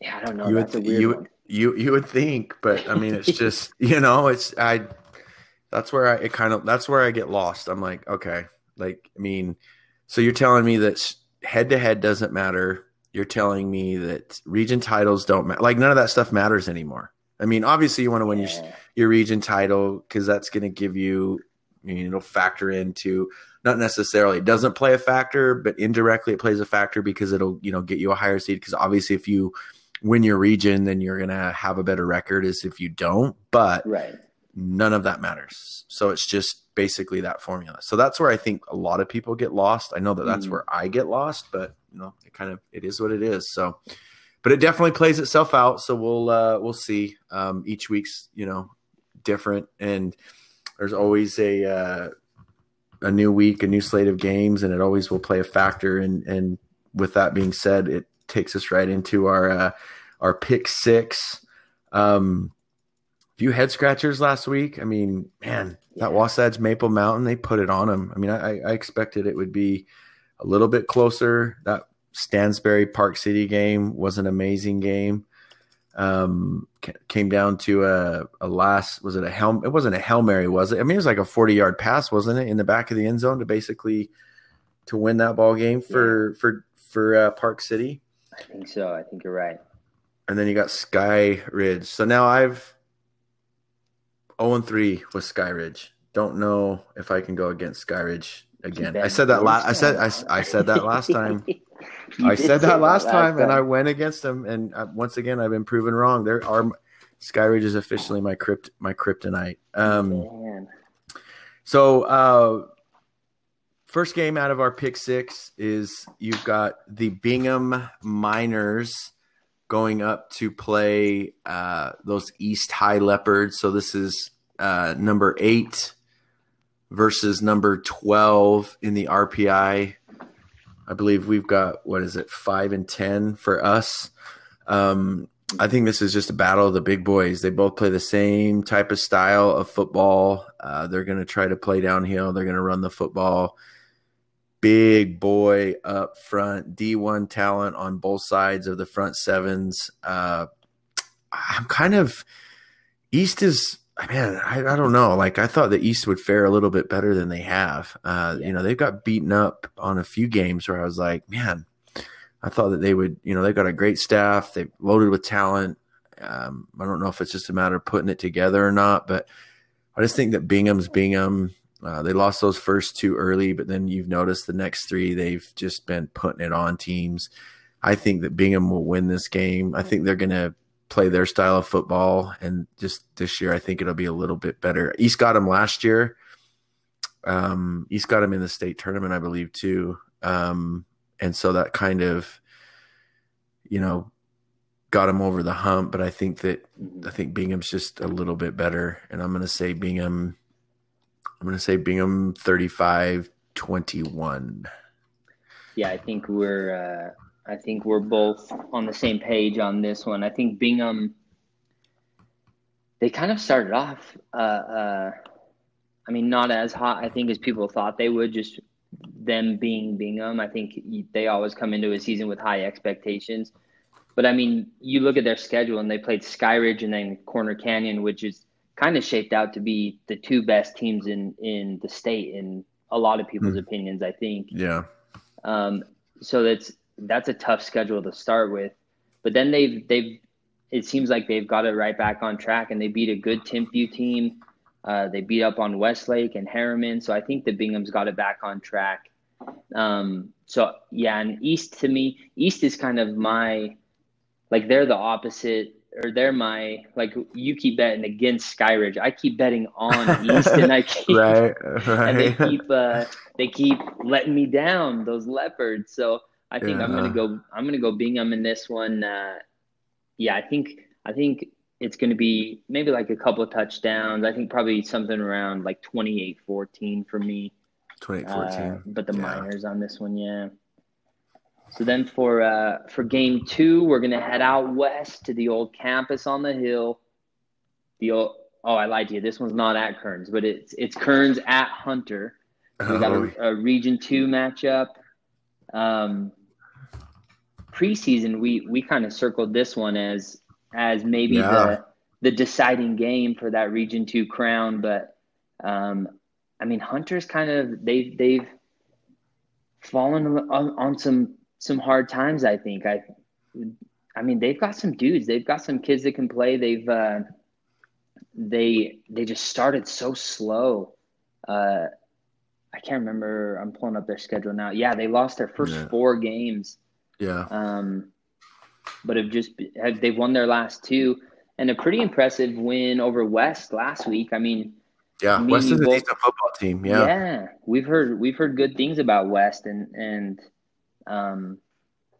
Yeah, I don't know. you would a weird you one. you you would think, but I mean, it's just you know, it's I. That's where I it kind of that's where I get lost. I'm like, okay, like I mean, so you're telling me that head to head doesn't matter. You're telling me that region titles don't matter. Like none of that stuff matters anymore. I mean, obviously you want to win your your region title because that's going to give you, I mean, it'll factor into not necessarily it doesn't play a factor, but indirectly it plays a factor because it'll you know get you a higher seed. Because obviously, if you win your region, then you're gonna have a better record as if you don't. But Right. None of that matters. So it's just basically that formula. So that's where I think a lot of people get lost. I know that that's Mhm. where I get lost, but you know, it kind of it is what it is. So, but it definitely plays itself out. So we'll uh, we'll see. Um, each week's you know different, and there's always a uh, a new week, a new slate of games, and it always will play a factor. And and with that being said, it takes us right into our uh, our pick six. Um, few head scratchers last week. I mean, man, that Yeah. Wasatch Maple Mountain, they put it on them. I mean, I, I expected it would be a little bit closer. That Stansbury Park City game was an amazing game. Um, came down to a, a last, was it a helm? It wasn't a Hail Mary, was it? I mean, it was like a 40 yard pass, wasn't it? In the back of the end zone to basically to win that ball game for, for, for uh, Park City I think so. I think you're right. and then you got Sky Ridge. So now I've 0 and 3 with Sky Ridge. Don't know if I can go against Sky Ridge again. I said that last. I said I, I said that last time. I said that last time, and I went against them. And uh, once again, I've been proven wrong. There are Sky Ridge is officially my crypt my kryptonite. Um, so, uh, first game out of our pick six is you've got the Bingham Miners going up to play uh, those East High Leopards. So, this is uh, number eight versus number 12 in the RPI. I believe we've got, what is it, five and 10 for us. Um, I think this is just a battle of the big boys. They both play the same type of style of football. Uh, they're going to try to play downhill. They're going to run the football. Big boy up front, D1 talent on both sides of the front sevens. Uh, I'm kind of East is man. I, I don't know. Like I thought the East would fare a little bit better than they have. Uh, Yeah. You know, they've got beaten up on a few games where I was like, man, I thought that they would, you know, they've got a great staff. They've loaded with talent. Um, I don't know if it's just a matter of putting it together or not, but I just think that Bingham's Bingham. Uh, they lost those first two early, but then you've noticed the next three, they've just been putting it on teams. I think that Bingham will win this game. I think they're going to play their style of football. And just this year, I think it'll be a little bit better. East got them last year. Um, East got them in the state tournament, I believe, too. Um, and so that kind of, you know, got him over the hump. But I think that. I think Bingham's just a little bit better. And I'm going to say Bingham. I'm going to say Bingham 35 21. Yeah, I think we're uh, I think we're both on the same page on this one. I think Bingham they kind of started off uh, uh, I mean not as hot I think as people thought they would just them being Bingham. I think they always come into a season with high expectations. But I mean, you look at their schedule and they played Skyridge and then Corner Canyon, which is kind of shaped out to be the two best teams in in the state in a lot of people's Hmm. opinions, I think. Yeah. Um, so that's that's a tough schedule to start with. But then they've they've it seems like they've got it right back on track, and they beat a good Timpview team. Uh, they beat up on Westlake and Herriman, so I think the Bingham's got it back on track. Um, so yeah, and East to me, East is kind of my like they're the opposite, or they're my like you keep betting against Skyridge, I keep betting on East, and I keep Right. and they keep uh, they keep letting me down those leopards. So I think I'm gonna go I'm gonna go Bingham in this one. Uh, yeah, I think I think it's gonna be maybe like a couple of touchdowns. I think probably something around like 28-14 for me. 28 Uh, 14. but the Yeah. miners on this one, yeah. So then for uh, for game two, we're gonna head out west to the old campus on the hill. The old oh, I lied to you. This one's not at Kearns, but it's it's Kearns at Hunter. We got Oh, a, a Region Two matchup. Um, preseason, we we kind of circled this one as as maybe Yeah. the the deciding game for that Region Two crown, but um, I mean, Hunter's kind of they've they've fallen on, on some some hard times. I think I I mean, they've got some dudes. They've got some kids that can play. They've uh, they they just started so slow. Uh, I can't remember. I'm pulling up their schedule now. Yeah, they lost their first Yeah. four games. Yeah. Um, but have just have they've won their last two and a pretty impressive win over West last week. I mean, Yeah. me West is a both- decent football team. Yeah. yeah, we've heard we've heard good things about West and and um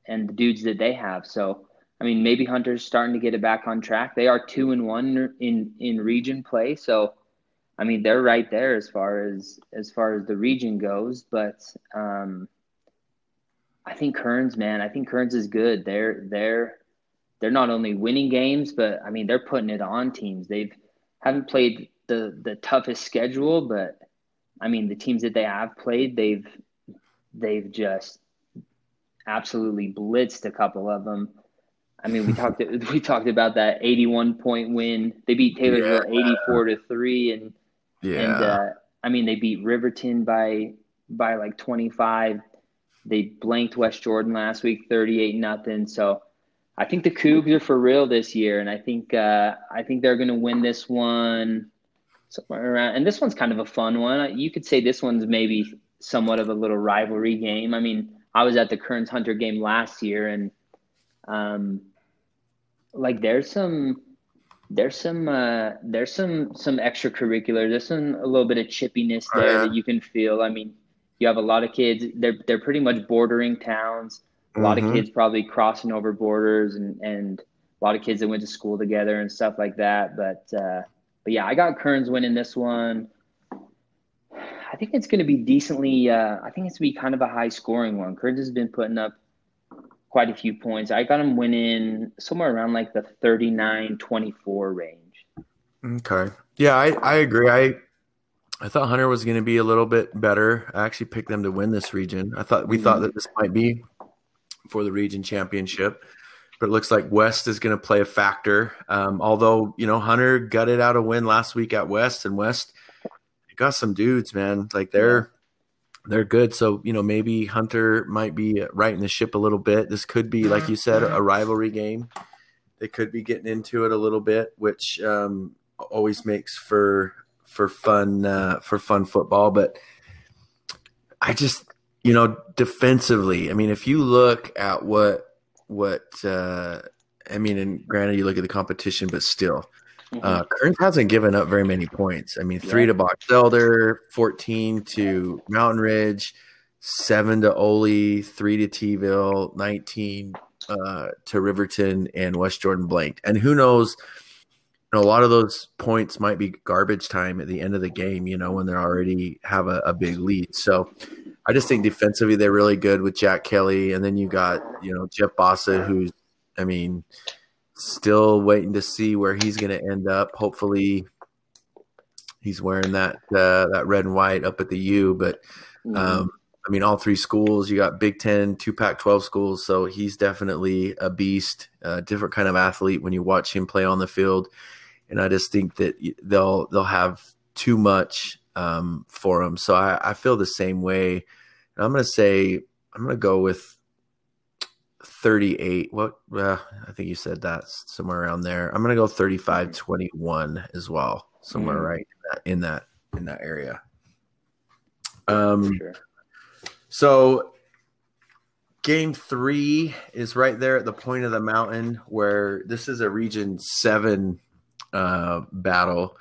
and the dudes that they have. So I mean, maybe Hunter's starting to get it back on track. They are two and one in in region play, so I mean they're right there as far as as far as the region goes. But um, I think Kearns, man, I think Kearns is good. They're they're they're not only winning games, but I mean they're putting it on teams. They've haven't played the the toughest schedule, but I mean the teams that they have played, they've they've just absolutely blitzed a couple of them. I mean, we talked we talked about that 81 point win. They beat Taylorsville 84 to 3 and Yeah. and uh, I mean they beat Riverton by by like 25. They blanked West Jordan last week 38 nothing. So I think the Cougs are for real this year and I think uh, I think they're going to win this one somewhere around and this one's kind of a fun one. You could say this one's maybe somewhat of a little rivalry game. I mean, I was at the Kearns Hunter game last year and um like there's some there's some uh there's some some extracurricular there's some a little bit of chippiness Oh, there yeah. that you can feel i mean you have a lot of kids they're they're pretty much bordering towns a lot Mhm. of kids probably crossing over borders and and a lot of kids that went to school together and stuff like that but uh but yeah i got kearns winning this one i think it's going to be decently uh i think it's going to be kind of a high scoring one kearns has been putting up quite a few points i got them winning somewhere around like the 39-24 range Okay. Yeah, I, I agree. I I thought Hunter was going to be a little bit better. I actually picked them to win this region. I thought we thought that this might be for the region championship, but it looks like West is going to play a factor. Um, although you know Hunter gutted out a win last week at West, and West got some dudes, man. Like they're they're good. So you know maybe Hunter might be right in the ship a little bit. This could be, like you said, a rivalry game. They could be getting into it a little bit, which um, always makes for for fun uh, for fun football. But I just you know defensively, I mean, if you look at what what uh, I mean, and granted, you look at the competition, but still, uh, Kearns hasn't given up very many points. I mean, three Yeah. to Box Elder, fourteen to Mountain Ridge, seven to Ole, three to T-ville, nineteen uh, to Riverton, and West Jordan blanked. And who knows? You know, a lot of those points might be garbage time at the end of the game. You know, when they already have a, a big lead. So. I just think defensively they're really good with Jack Kelly, and then you got you know Jeff Bossa, who's I mean still waiting to see where he's going to end up. Hopefully, he's wearing that uh, that red and white up at the U. But Mm-hmm. um, I mean, all three schools. You got Big Ten, two Pac twelve schools, so he's definitely a beast, a different kind of athlete when you watch him play on the field. And I just think that they'll they'll have too much um, for him. So I, I feel the same way. And I'm going to say I'm going to go with 38. What? Uh, I think you said that somewhere around there. I'm going to go 35 21 as well, somewhere Mhm. right in that, in that in that area. Um, sure. so game three is right there at the point of the mountain where this is a region seven uh, battle.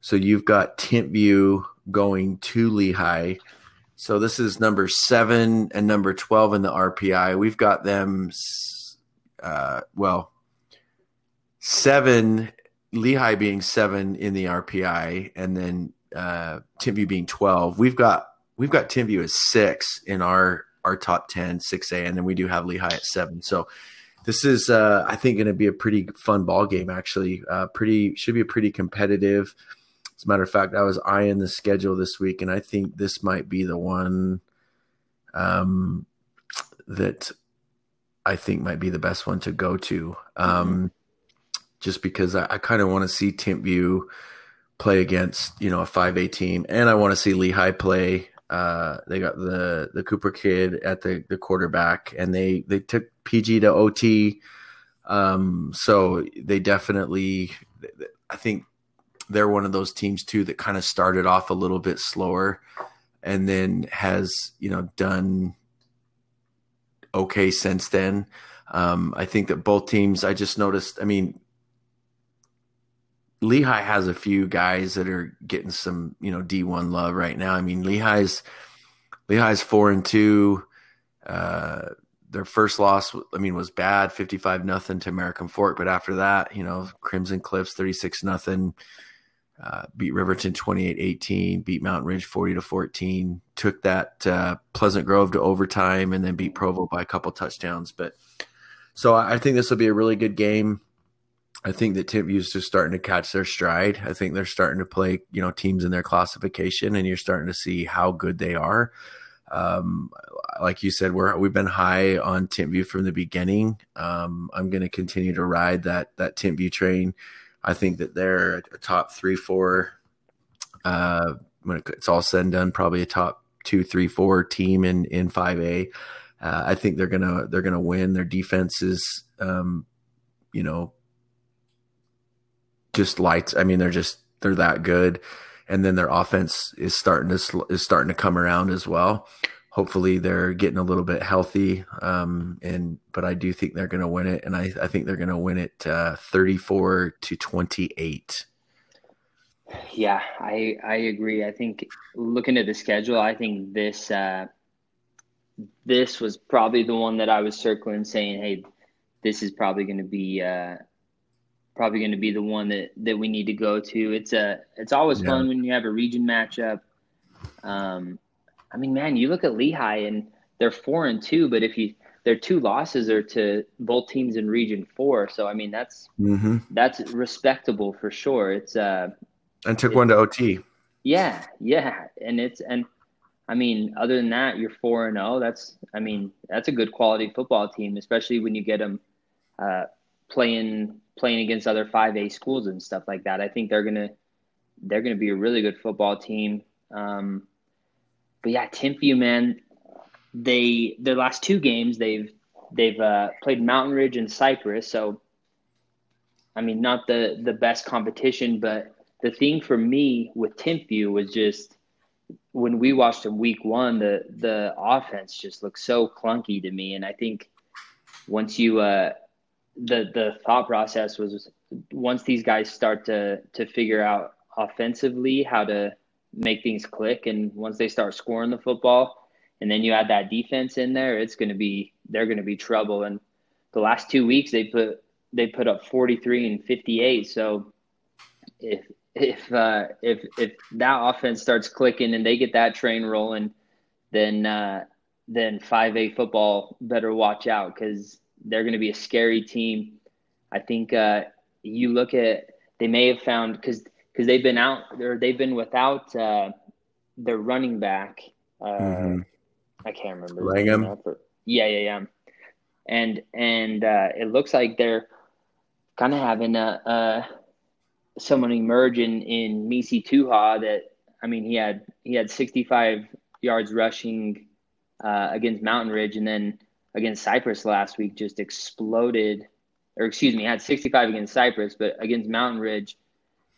So you've got Timpview going to Lehi. So this is number seven and number 12 in the RPI. We've got them, uh, well, seven, Lehi being seven in the RPI, and then uh, Timpview being 12. We've got we've got Timpview as six in our our top 10, 6A, and then we do have Lehi at seven. So this is, uh, I think, going to be a pretty fun ball game. Actually, uh, pretty should be a pretty competitive. As a matter of fact, I was eyeing the schedule this week, and I think this might be the one um, that I think might be the best one to go to. Um, Just because I, I kind of want to see Timpview play against you know a five A team, and I want to see Lehi play. Uh, they got the the Cooper kid at the the quarterback, and they they took PG to OT Um, so they definitely, I think they're one of those teams too that kind of started off a little bit slower and then has, you know, done okay since then. Um, I think that both teams, I just noticed, I mean, Lehi has a few guys that are getting some, you know, D1 love right now. I mean, Lehi's Lehi's four and two. Uh, their first loss, I mean, was bad, fifty-five nothing to American Fork. But after that, you know, Crimson Cliffs thirty-six nothing. Uh, beat Riverton 28-18, beat Mountain Ridge 40 to 14, took that uh, Pleasant Grove to overtime, and then beat Provo by a couple touchdowns. But so I think this will be a really good game. I think that Timpview's just starting to catch their stride. I think they're starting to play, you know, teams in their classification, and you're starting to see how good they are. Um, like you said, we're we've been high on Timpview from the beginning. Um, I'm going to continue to ride that that Timpview train. I think that they're a top three, four. Uh, when it's all said and done, probably a top two, three, four team in in five A. Uh, I think they're gonna they're gonna win. Their defense is, um, you know, just lights. I mean, they're just they're that good, and then their offense is starting to is starting to come around as well. Hopefully, they're getting a little bit healthy, um, and but I do think they're going to win it, and I, I think they're going to win it uh, thirty four to twenty eight. Yeah, I I agree. I think looking at the schedule, I think this uh, this was probably the one that I was circling, saying, "Hey, this is probably going to be uh, probably going to be the one that that we need to go to. It's a it's always yeah. fun when you have a region matchup. Um, I mean, man, you look at Lehi and they're four and two, but if you their two losses are to both teams in Region Four, so I mean that's mm-hmm. that's respectable for sure. It's uh and took one to OT. Yeah, yeah, and it's and I mean, other than that, you're four and zero. Oh. That's I mean that's a good quality football team, especially when you get them uh, playing playing against other 5A schools and stuff like that. I think they're gonna they're gonna be a really good football team. Um, but yeah, Timpview, man, they their last two games they've they've uh, played Mountain Ridge and Cyprus. So, I mean, not the the best competition, but the thing for me with Timpview was just when we watched them week one, the the offense just looked so clunky to me, and I think once you uh, the the thought process was once these guys start to to figure out offensively how to make things click and once they start scoring the football and then you add that defense in there it's going to be they're going to be trouble and the last two weeks they put they put up 43 and 58 so if if uh, if if that offense starts clicking and they get that train rolling then uh, then 5A football better watch out cuz they're going to be a scary team. I think uh, you look at they may have found because because they've been out or they've been without uh, their running back. Uh, mm-hmm. I can't remember. Langham. Yeah, yeah, yeah. And and uh, it looks like they're kind of having a, a someone emerge in in Misi Tuha that I mean he had he had 65 yards rushing uh, against Mountain Ridge and then against Cyprus last week just exploded, or excuse me, had 65 against Cyprus, but against Mountain Ridge,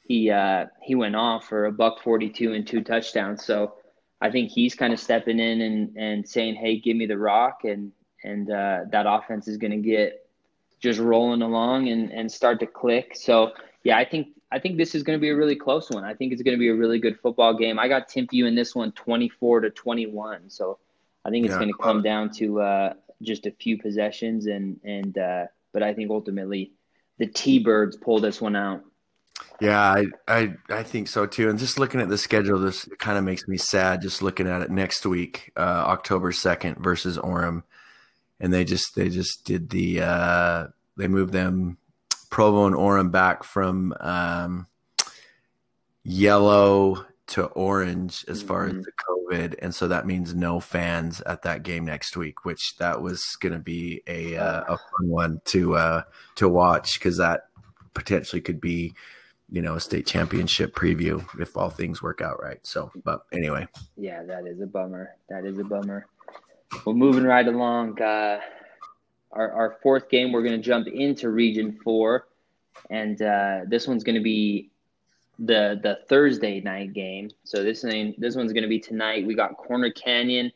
he uh, he went off for a buck 42 and two touchdowns. So I think he's kind of stepping in and, and saying, "Hey, give me the rock," and and uh, that offense is going to get just rolling along and, and start to click. So yeah, I think I think this is going to be a really close one. I think it's going to be a really good football game. I got Timpview in this one, 24 to 21. So I think it's yeah. going to come down to uh, just a few possessions, and and uh, but I think ultimately the T Birds pull this one out. Yeah, I, I I think so too. And just looking at the schedule, this kind of makes me sad. Just looking at it next week, uh, October second versus Orem, and they just they just did the uh, they moved them Provo and Orem back from um, yellow to orange as far mm-hmm. as the COVID, and so that means no fans at that game next week. Which that was going to be a uh, a fun one to uh, to watch because that potentially could be you know a state championship preview if all things work out right. So, but anyway, yeah, that is a bummer. That is a bummer. Well, moving right along. Uh, our, our fourth game, we're going to jump into Region Four, and uh, this one's going to be the the Thursday night game. So this thing, this one's going to be tonight. We got Corner Canyon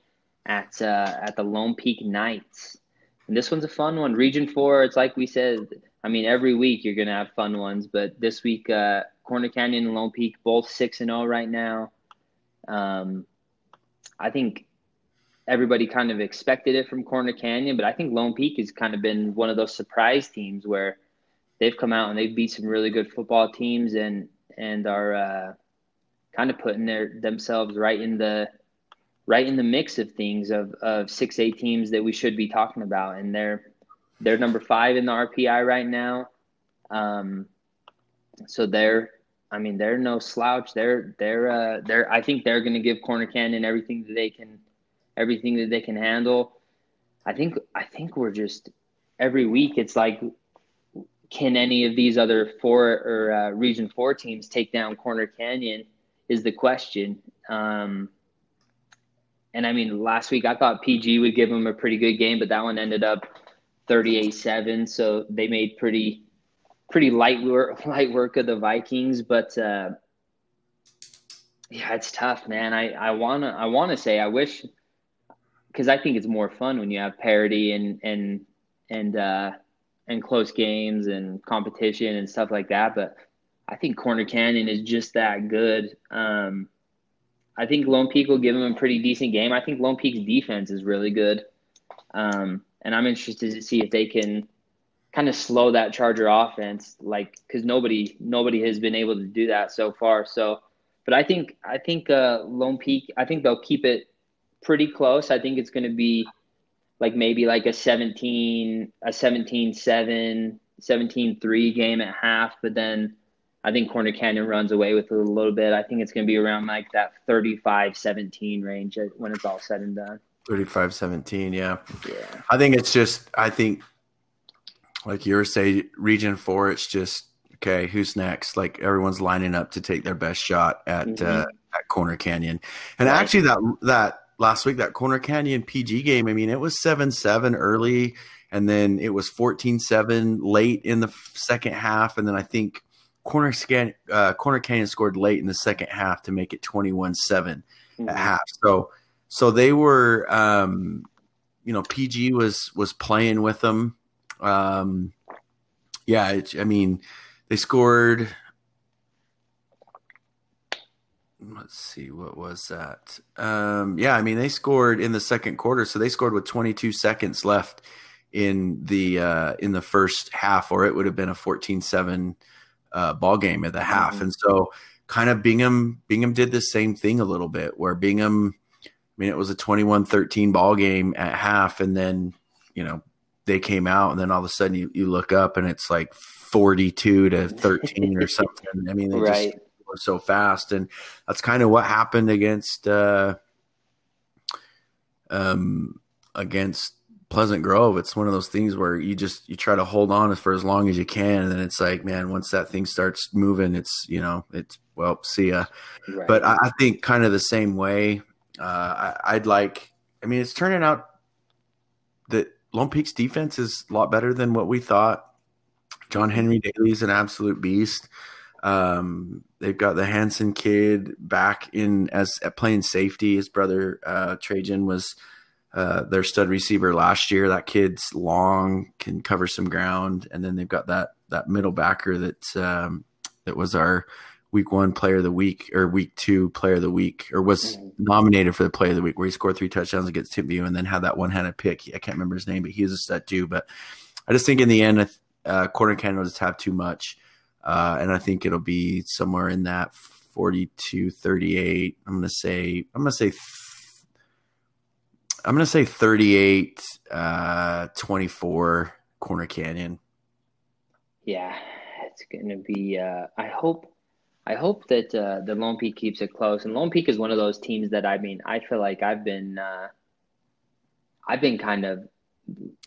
at uh, at the Lone Peak Knights, and this one's a fun one. Region Four. It's like we said. I mean, every week you're going to have fun ones, but this week, uh, Corner Canyon and Lone Peak both six and zero right now. Um, I think everybody kind of expected it from Corner Canyon, but I think Lone Peak has kind of been one of those surprise teams where they've come out and they've beat some really good football teams and and are uh, kind of putting their themselves right in the right in the mix of things of of six eight teams that we should be talking about, and they're they're number five in the RPI right now. Um, so they're I mean they're no slouch. They're they're uh, they're I think they're going to give Corner Canyon everything that they can everything that they can handle. I think I think we're just every week it's like can any of these other four or uh, region four teams take down corner canyon is the question um, and i mean last week i thought pg would give them a pretty good game but that one ended up 38-7 so they made pretty pretty light work light work of the vikings but uh, yeah it's tough man i i want to i want to say i wish because I think it's more fun when you have parity and and and uh, and close games and competition and stuff like that. But I think Corner Canyon is just that good. Um, I think Lone Peak will give them a pretty decent game. I think Lone Peak's defense is really good, um, and I'm interested to see if they can kind of slow that Charger offense, like because nobody nobody has been able to do that so far. So, but I think I think uh, Lone Peak, I think they'll keep it pretty close. I think it's going to be like maybe like a 17 a 17 7 17 3 game at half but then i think corner canyon runs away with it a little bit i think it's going to be around like that 35 17 range when it's all said and done 35 17 yeah yeah i think it's just i think like you were saying region four it's just okay who's next like everyone's lining up to take their best shot at mm-hmm. uh, at corner canyon and right. actually that that last week that Corner Canyon PG game. I mean, it was seven seven early, and then it was 14-7 late in the second half, and then I think Corner Scan uh, Corner Canyon scored late in the second half to make it 21-7 mm-hmm. at half. So so they were um, you know PG was was playing with them. Um, yeah, it, I mean they scored let's see what was that um yeah i mean they scored in the second quarter so they scored with 22 seconds left in the uh in the first half or it would have been a 14-7 uh ball game at the half mm-hmm. and so kind of bingham bingham did the same thing a little bit where bingham mean it was a 21-13 ball game at half and then you know they came out and then all of a sudden you, you look up and it's like 42 to 13 or something i mean they right. just were so fast, and that's kind of what happened against uh, um, against Pleasant Grove. It's one of those things where you just you try to hold on for as long as you can, and then it's like, man, once that thing starts moving, it's you know, it's well, see ya. Right. But I, I, think kind of the same way. Uh, I, I'd like. I mean, it's turning out that Lone Peak's defense is a lot better than what we thought. John Henry Daly is an absolute beast. Um, they've got the Hanson kid back in as playing safety. His brother uh, Trajan was uh, their stud receiver last year. That kid's long, can cover some ground, and then they've got that that middle backer that um, that was our week one player of the week or week two player of the week or was mm-hmm. nominated for the player of the week where he scored three touchdowns against Timpview and then had that one handed pick. I can't remember his name, but he was a stud too. But I just think in the end, uh, Corner Canyon will just have too much. Uh, and I think it'll be somewhere in that 42 38. I'm going to say, I'm going to say, I'm going to say 38 uh, 24 Corner Canyon. Yeah, it's going to be, uh, I hope. I hope that uh, the Lone Peak keeps it close. And Lone Peak is one of those teams that I mean, I feel like I've been, uh, I've been kind of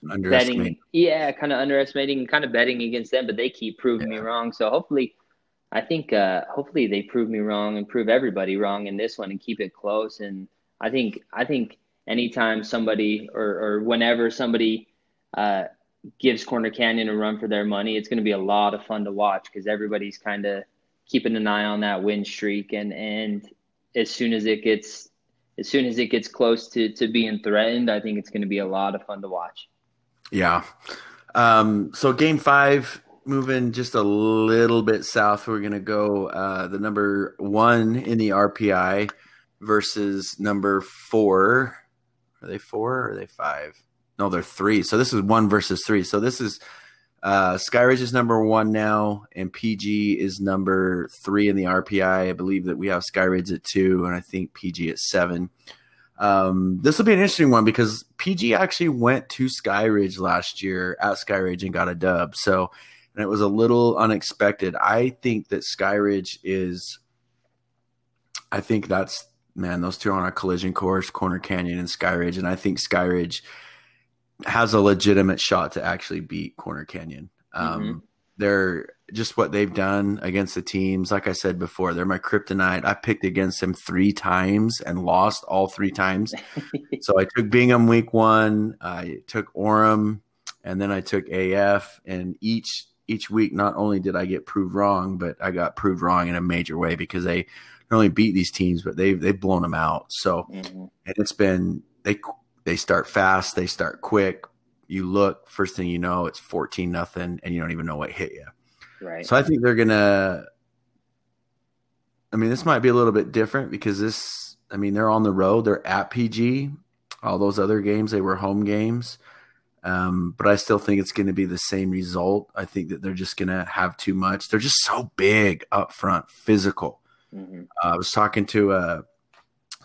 betting, yeah, kind of underestimating, kind of betting against them, but they keep proving yeah. me wrong. So hopefully, I think uh, hopefully they prove me wrong and prove everybody wrong in this one and keep it close. And I think I think anytime somebody or or whenever somebody uh, gives Corner Canyon a run for their money. It's going to be a lot of fun to watch because everybody's kind of keeping an eye on that win streak, and and as soon as it gets as soon as it gets close to to being threatened, I think it's going to be a lot of fun to watch. Yeah. Um, so game five, moving just a little bit south, we're going to go uh, the number one in the RPI versus number four. Are they four or are they five? No, they're three. So this is one versus three. So this is uh, Skyridge is number one now, and PG is number three in the RPI. I believe that we have Skyridge at two, and I think PG at seven. Um, this will be an interesting one because PG actually went to Skyridge last year at Skyridge and got a dub. So, and it was a little unexpected. I think that Skyridge is, I think that's, man, those two are on a collision course, Corner Canyon and Skyridge. And I think Skyridge has a legitimate shot to actually beat Corner Canyon. Um, mm-hmm. They're just what they've done against the teams. Like I said before, they're my kryptonite. I picked against them three times and lost all three times. so I took Bingham week one, I took Orem, and then I took AF. And each each week, not only did I get proved wrong, but I got proved wrong in a major way because they not only beat these teams, but they've they've blown them out. So mm-hmm. and it's been they they start fast, they start quick. You look, first thing you know, it's fourteen nothing, and you don't even know what hit you. Right. So I think they're gonna. I mean, this might be a little bit different because this. I mean, they're on the road. They're at PG. All those other games, they were home games. Um, but I still think it's going to be the same result. I think that they're just going to have too much. They're just so big up front, physical. Mm-hmm. Uh, I was talking to uh,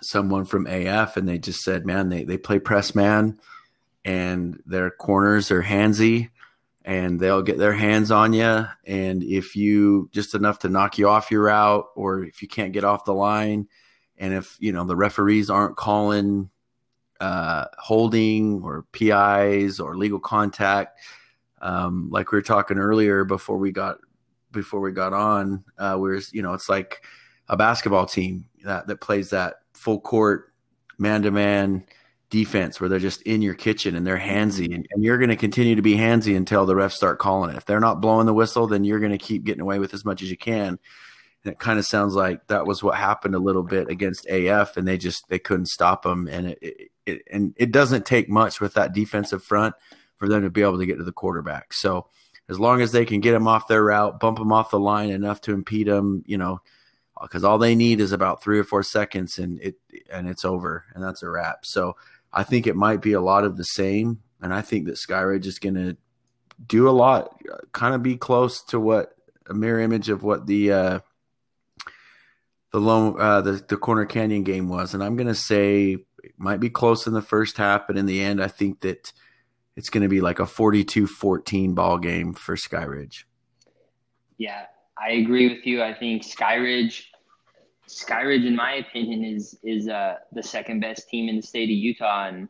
someone from AF, and they just said, "Man, they they play press man, and their corners are handsy, and they'll get their hands on you. And if you just enough to knock you off your route, or if you can't get off the line, and if you know the referees aren't calling uh, holding or PIs or legal contact, um, like we were talking earlier before we got before we got on, uh, we're you know it's like a basketball team that that plays that full court man to man defense where they're just in your kitchen and they're handsy and, and you're going to continue to be handsy until the refs start calling it. If they're not blowing the whistle, then you're going to keep getting away with as much as you can. And it kind of sounds like that was what happened a little bit against AF and they just, they couldn't stop them. And it, it, it and it doesn't take much with that defensive front for them to be able to get to the quarterback. So as long as they can get them off their route, bump them off the line enough to impede them, you know, because all they need is about three or four seconds and it, and it's over and that's a wrap. So, I think it might be a lot of the same, and I think that Skyridge is going to do a lot, kind of be close to what a mirror image of what the uh, the lone uh, the the corner canyon game was, and I'm going to say it might be close in the first half, but in the end, I think that it's going to be like a 42-14 ball game for Skyridge. Yeah, I agree with you. I think Skyridge Skyridge, in my opinion, is is uh, the second best team in the state of Utah, and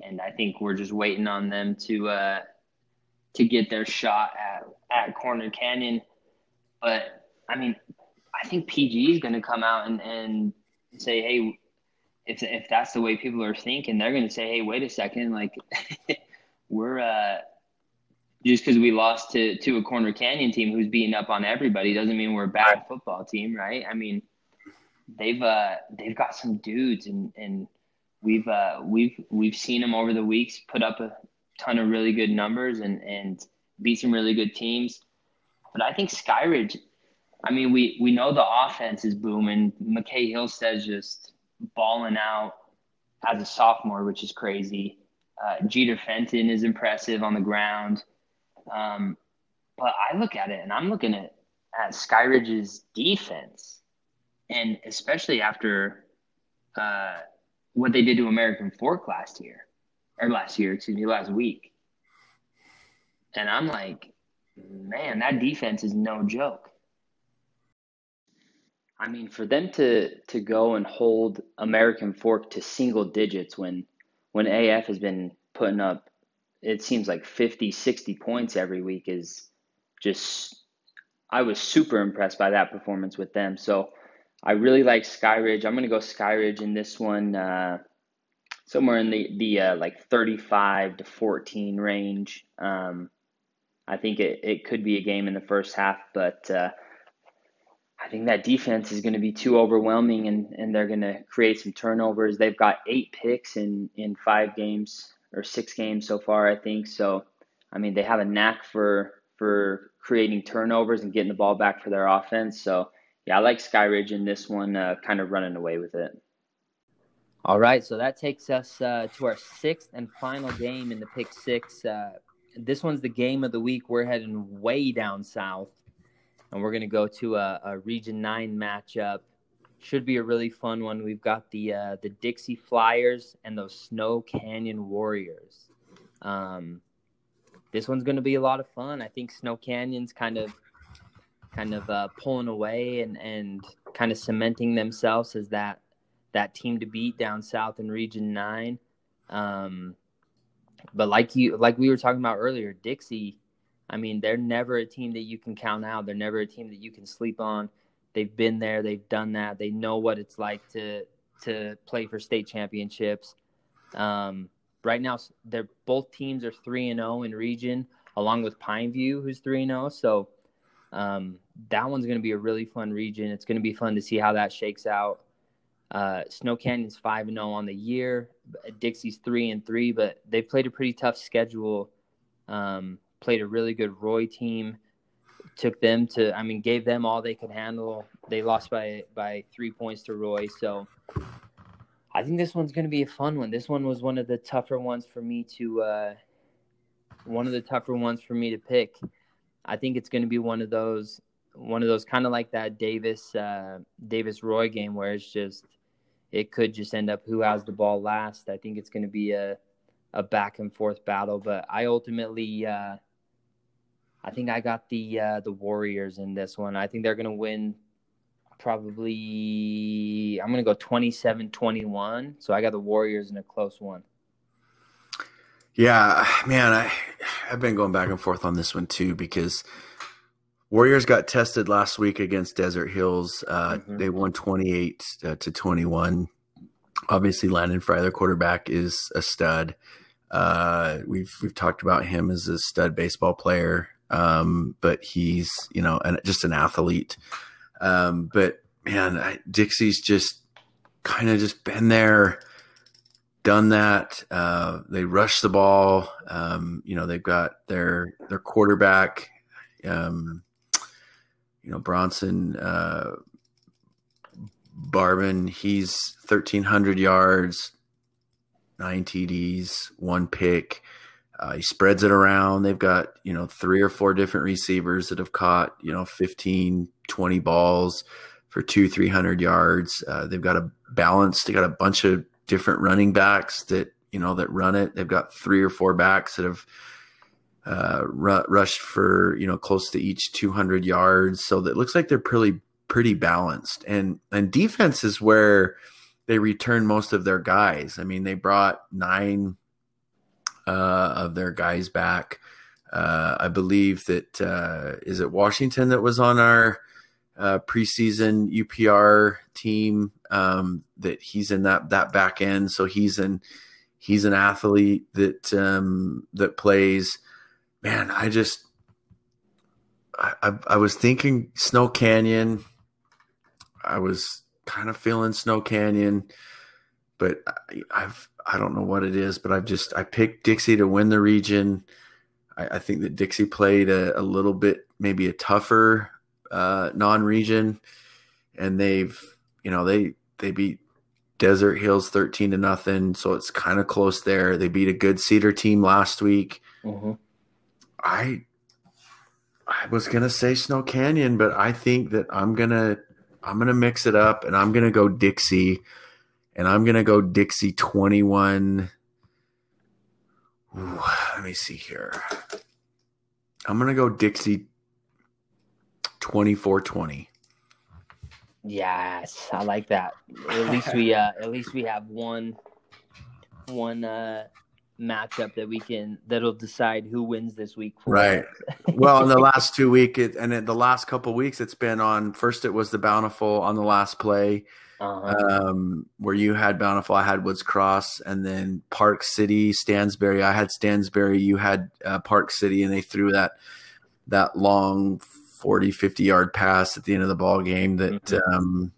and I think we're just waiting on them to uh, to get their shot at at Corner Canyon. But I mean, I think PG is going to come out and and say, hey, if if that's the way people are thinking, they're going to say, hey, wait a second, like we're uh, just because we lost to to a Corner Canyon team who's beating up on everybody doesn't mean we're a bad football team, right? I mean they've uh they've got some dudes and and we've uh we've we've seen them over the weeks put up a ton of really good numbers and and beat some really good teams. But I think Skyridge, I mean, we we know the offense is booming. McKay Hill says just balling out as a sophomore, which is crazy. Uh, Jeter Fenton is impressive on the ground. Um, but I look at it and I'm looking at, at Skyridge's defense and especially after uh, what they did to American Fork last year, or last year, excuse me, last week. And I'm like, man, that defense is no joke. I mean, for them to to go and hold American Fork to single digits when when AF has been putting up it seems like 50, 60 points every week is just I was super impressed by that performance with them. So I really like Skyridge. I'm going to go Skyridge in this one. Uh, somewhere in the the uh, like 35 to 14 range. Um, I think it, it could be a game in the first half, but uh, I think that defense is going to be too overwhelming and, and they're going to create some turnovers. They've got eight picks in, in five games or six games so far, I think. So, I mean, they have a knack for for creating turnovers and getting the ball back for their offense. So, yeah, I like Skyridge in this one, uh, kind of running away with it. All right, so that takes us uh, to our sixth and final game in the pick six. Uh, this one's the game of the week. We're heading way down south, and we're going to go to a, a, Region Nine matchup. Should be a really fun one. We've got the uh, the Dixie Flyers and those Snow Canyon Warriors. Um, this one's going to be a lot of fun. I think Snow Canyon's kind of kind of uh, pulling away and and kind of cementing themselves as that that team to beat down south in Region Nine. Um, but like you, like we were talking about earlier, Dixie. I mean, they're never a team that you can count out. They're never a team that you can sleep on. They've been there. They've done that. They know what it's like to to play for state championships. Um, right now, they're both teams are three and zero oh in region, along with Pineview, who's three and zero. Oh. So um, that one's going to be a really fun region. It's going to be fun to see how that shakes out. Uh, Snow Canyon's five and zero oh on the year. Dixie's three and three, but they played a pretty tough schedule. Um, played a really good Roy team. Took them to, I mean, gave them all they could handle. They lost by by three points to Roy, so I think this one's going to be a fun one. This one was one of the tougher ones for me to, uh, one of the tougher ones for me to pick. I think it's going to be one of those, one of those kind of like that Davis uh, Davis Roy game where it's just it could just end up who has the ball last. I think it's going to be a a back and forth battle, but I ultimately uh, I think I got the uh, the Warriors in this one. I think they're going to win probably I'm going to go 27-21. So I got the Warriors in a close one. Yeah, man, I I've been going back and forth on this one too because Warriors got tested last week against Desert Hills. Uh, mm-hmm. They won 28 uh, to 21. Obviously, Landon Fry, their quarterback, is a stud. Uh, we've we've talked about him as a stud baseball player, um, but he's you know an, just an athlete. Um, but man, I, Dixie's just kind of just been there, done that. Uh, they rush the ball. Um, you know, they've got their their quarterback. Um, you know Bronson uh, Barban, he's thirteen hundred yards, nine TDs, one pick. Uh, he spreads it around. They've got you know three or four different receivers that have caught you know 15, 20 balls for two, three hundred yards. Uh, they've got a balance. They got a bunch of different running backs that you know that run it. They've got three or four backs that have uh, rushed for you know close to each 200 yards. So it looks like they're pretty pretty balanced. And and defense is where they return most of their guys. I mean, they brought nine uh, of their guys back. Uh, I believe that uh, is it Washington that was on our uh, preseason UPR team. Um, that he's in that that back end, so he's an he's an athlete that um, that plays man, I just I, I, I was thinking Snow Canyon. I was kind of feeling Snow Canyon, but I, I've I don't know what it is, but I've just I picked Dixie to win the region. I, I think that Dixie played a, a, little bit maybe a tougher uh, non-region, and they've you know they they beat Desert Hills thirteen to nothing, so it's kind of close there. They beat a good Cedar team last week. Mm-hmm. I I was gonna say Snow Canyon, but I think that I'm gonna I'm gonna mix it up and I'm gonna go Dixie, and I'm gonna go Dixie 21. Ooh, let me see here. I'm gonna go Dixie 24 20. Yes, I like that. At least we uh at least we have one one uh matchup that we can that'll decide who wins this week. right. well, in the last two week, it, and in the last couple weeks, it's been on. First, it was the Bountiful on the last play, Uh-huh. um, where you had Bountiful, I had Woods Cross, and then Park City, Stansbury. I had Stansbury, you had uh, Park City, and they threw that that long 40, 50 yard pass at the end of the ball game that Mhm. um,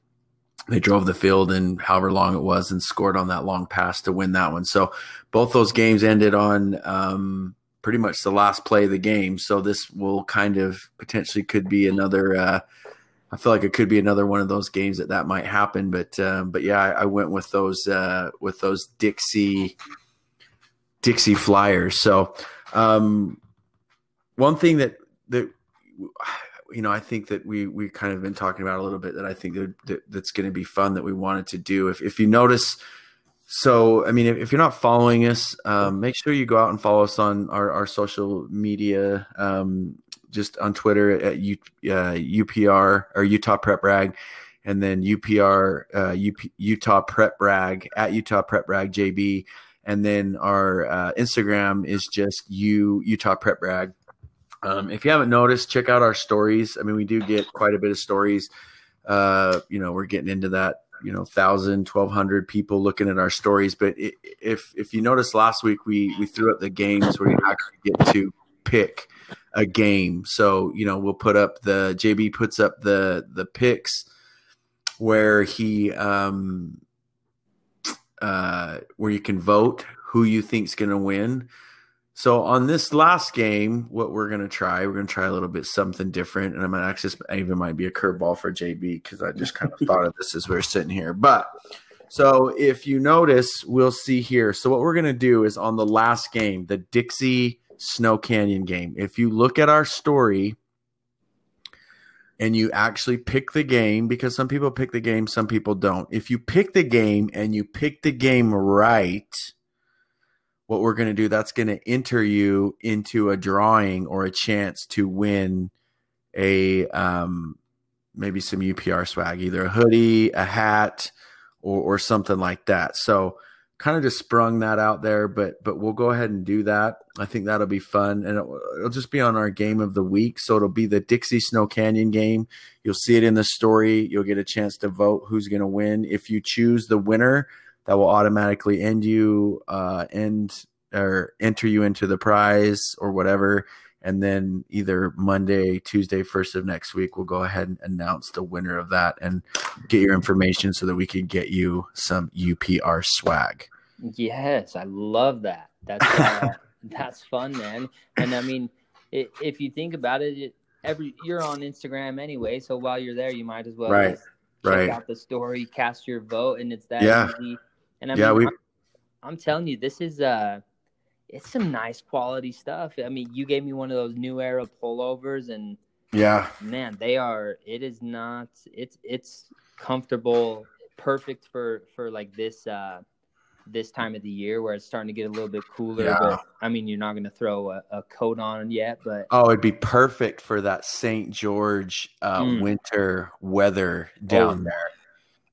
they drove the field and however long it was and scored on that long pass to win that one. So both those games ended on um, pretty much the last play of the game. So this will kind of potentially could be another. Uh, I feel like it could be another one of those games that that might happen. But um, but yeah, I, I went with those uh, with those Dixie Dixie Flyers. So um, one thing that that you know I think that we we kind of been talking about a little bit that I think that, that that's going to be fun that we wanted to do. If if you notice. So, I mean, if, if you're not following us, um, make sure you go out and follow us on our, our social media. Um, just on Twitter at U, uh, UPR or Utah Prep Rag, and then UPR uh, UP, Utah Prep Rag at Utah Prep Rag JB, and then our uh, Instagram is just U Utah Prep Rag. Um, if you haven't noticed, check out our stories. I mean, we do get quite a bit of stories. Uh, you know, we're getting into that. You know, thousand, twelve hundred people looking at our stories. But i if if you notice, last week, we we threw up the games where you actually get to pick a game. So you know, we'll put up the JB puts up the the picks where he um uh where you can vote who you think's going to win. So on this last game, what we're going to try, we're going to try a little bit something different, and I'm going to actually even might be a curveball for JB because I just kind of thought of this as we are sitting here. But so if you notice, we'll see here. So what we're going to do is on the last game, the Dixie Snow Canyon game. If you look at our story and you actually pick the game, because some people pick the game, some people don't. If you pick the game and you pick the game right, what we're going to do, that's going to enter you into a drawing or a chance to win a um, maybe some UPR swag, either a hoodie, a hat, or, or something like that. So, kind of just sprung that out there, but but we'll go ahead and do that. I think that'll be fun, and it'll, it'll, just be on our game of the week. So it'll be the Dixie Snow Canyon game. You'll see it in the story. You'll get a chance to vote who's going to win. If you choose the winner, that will automatically end you uh, end or enter you into the prize or whatever. And then either Monday, Tuesday, first of next week, we'll go ahead and announce the winner of that and get your information so that we can get you some UPR swag. Yes, I love that. That's uh, that's fun, man. And I mean, it, if you think about it, it, every you're on Instagram anyway, so while you're there, you might as well right, check right. out the story, cast your vote, and it's that yeah. easy. And I yeah, mean, we. I'm, I'm telling you, this is uh, it's some nice quality stuff. I mean, you gave me one of those new era pullovers, and yeah, man, they are. It is not. It's it's comfortable, perfect for for like this uh this time of the year where it's starting to get a little bit cooler. Yeah. But I mean, you're not going to throw a, a coat on yet, but Oh, it'd be perfect for that St. George uh, Mm. winter weather down Oh. there.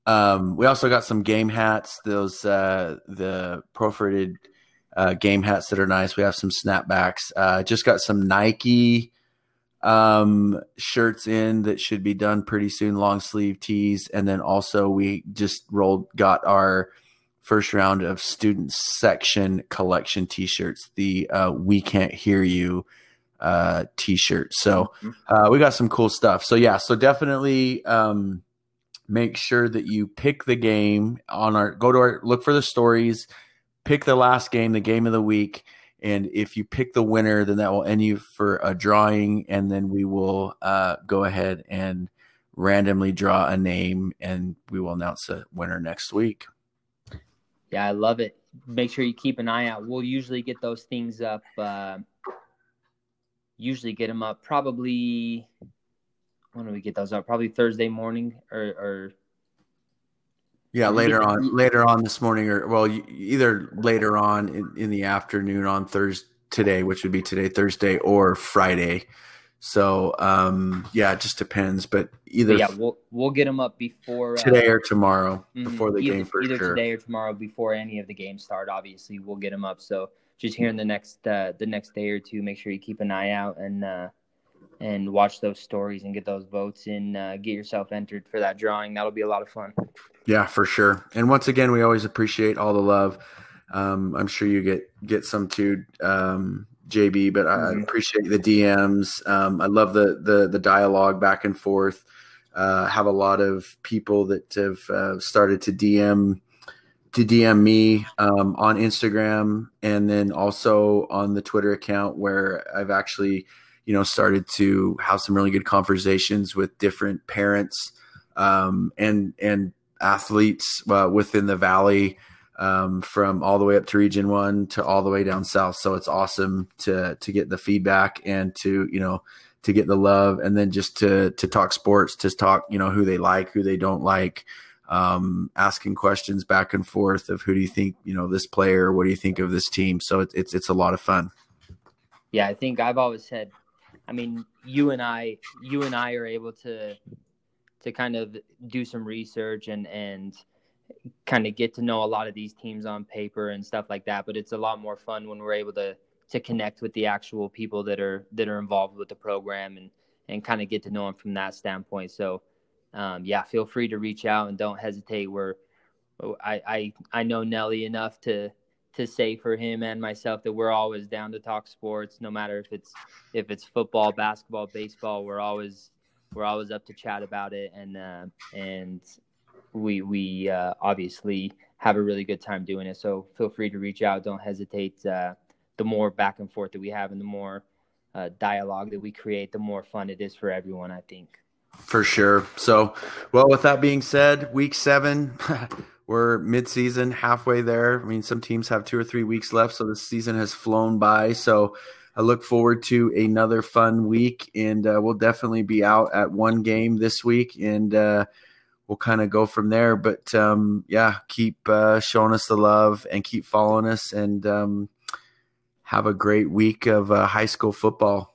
Um, we also got some game hats, those uh, the perforated uh, game hats that are nice. We have some snapbacks. Uh, just got some Nike um, shirts in that should be done pretty soon, long sleeve tees, and then also we just rolled got our first round of student section collection t-shirts. The uh, "We Can't Hear You" uh, t-shirt. So uh, we got some cool stuff. So yeah, so definitely um, make sure that you pick the game on our go to our look for the stories, pick the last game, the game of the week, and if you pick the winner, then that will end you for a drawing, and then we will uh, go ahead and randomly draw a name, and we will announce a winner next week. yeah, I love it. Make sure you keep an eye out. We'll usually get those things up. Uh, usually get them up probably. When do we get those up? Probably Thursday morning or, or Yeah, later on, later on this morning, or well, either later on in, in the afternoon on Thursday today, which would be today, Thursday, or Friday. So, um, yeah, it just depends, but either but yeah, we'll we'll get them up before uh, today or tomorrow Mhm. before the either, game for either sure. today or tomorrow before any of the games start. Obviously, we'll get them up. So just here in the next uh, the next day or two, make sure you keep an eye out and uh, and watch those stories and get those votes and uh, get yourself entered for that drawing. That'll be a lot of fun. Yeah, for sure. And once again, we always appreciate all the love. Um, I'm sure you get get some too, um, JB. But I mm-hmm. appreciate the DMs. Um, I love the the the dialogue back and forth. Uh, have a lot of people that have uh, started to DM to DM me um, on Instagram and then also on the Twitter account where I've actually, you know, started to have some really good conversations with different parents um, and and athletes uh, within the valley um, from all the way up to Region One to all the way down south. So it's awesome to to get the feedback and to you know to get the love and then just to to talk sports, to talk you know who they like, who they don't like um, asking questions back and forth of who do you think you know this player, what do you think of this team. So it, it's it's a lot of fun. Yeah, I think I've always said, I mean, you and I, you and I are able to to kind of do some research and and kind of get to know a lot of these teams on paper and stuff like that. But it's a lot more fun when we're able to to connect with the actual people that are that are involved with the program and and kind of get to know them from that standpoint. So um, yeah, feel free to reach out and don't hesitate. We're I, I I know Nelly enough to to say for him and myself that we're always down to talk sports, no matter if it's if it's football, basketball, baseball. We're always we're always up to chat about it, and uh, and we we uh, obviously have a really good time doing it. So feel free to reach out. Don't hesitate. Uh, the more back and forth that we have, and the more uh, dialogue that we create, the more fun it is for everyone. I think. For sure. So, well, with that being said, week seven, we're mid-season, halfway there. I mean, some teams have two or three weeks left, so the season has flown by. So, I look forward to another fun week, and uh, we'll definitely be out at one game this week, and uh, we'll kind of go from there. But um, yeah, keep uh, showing us the love and keep following us, and um, have a great week of uh, high school football.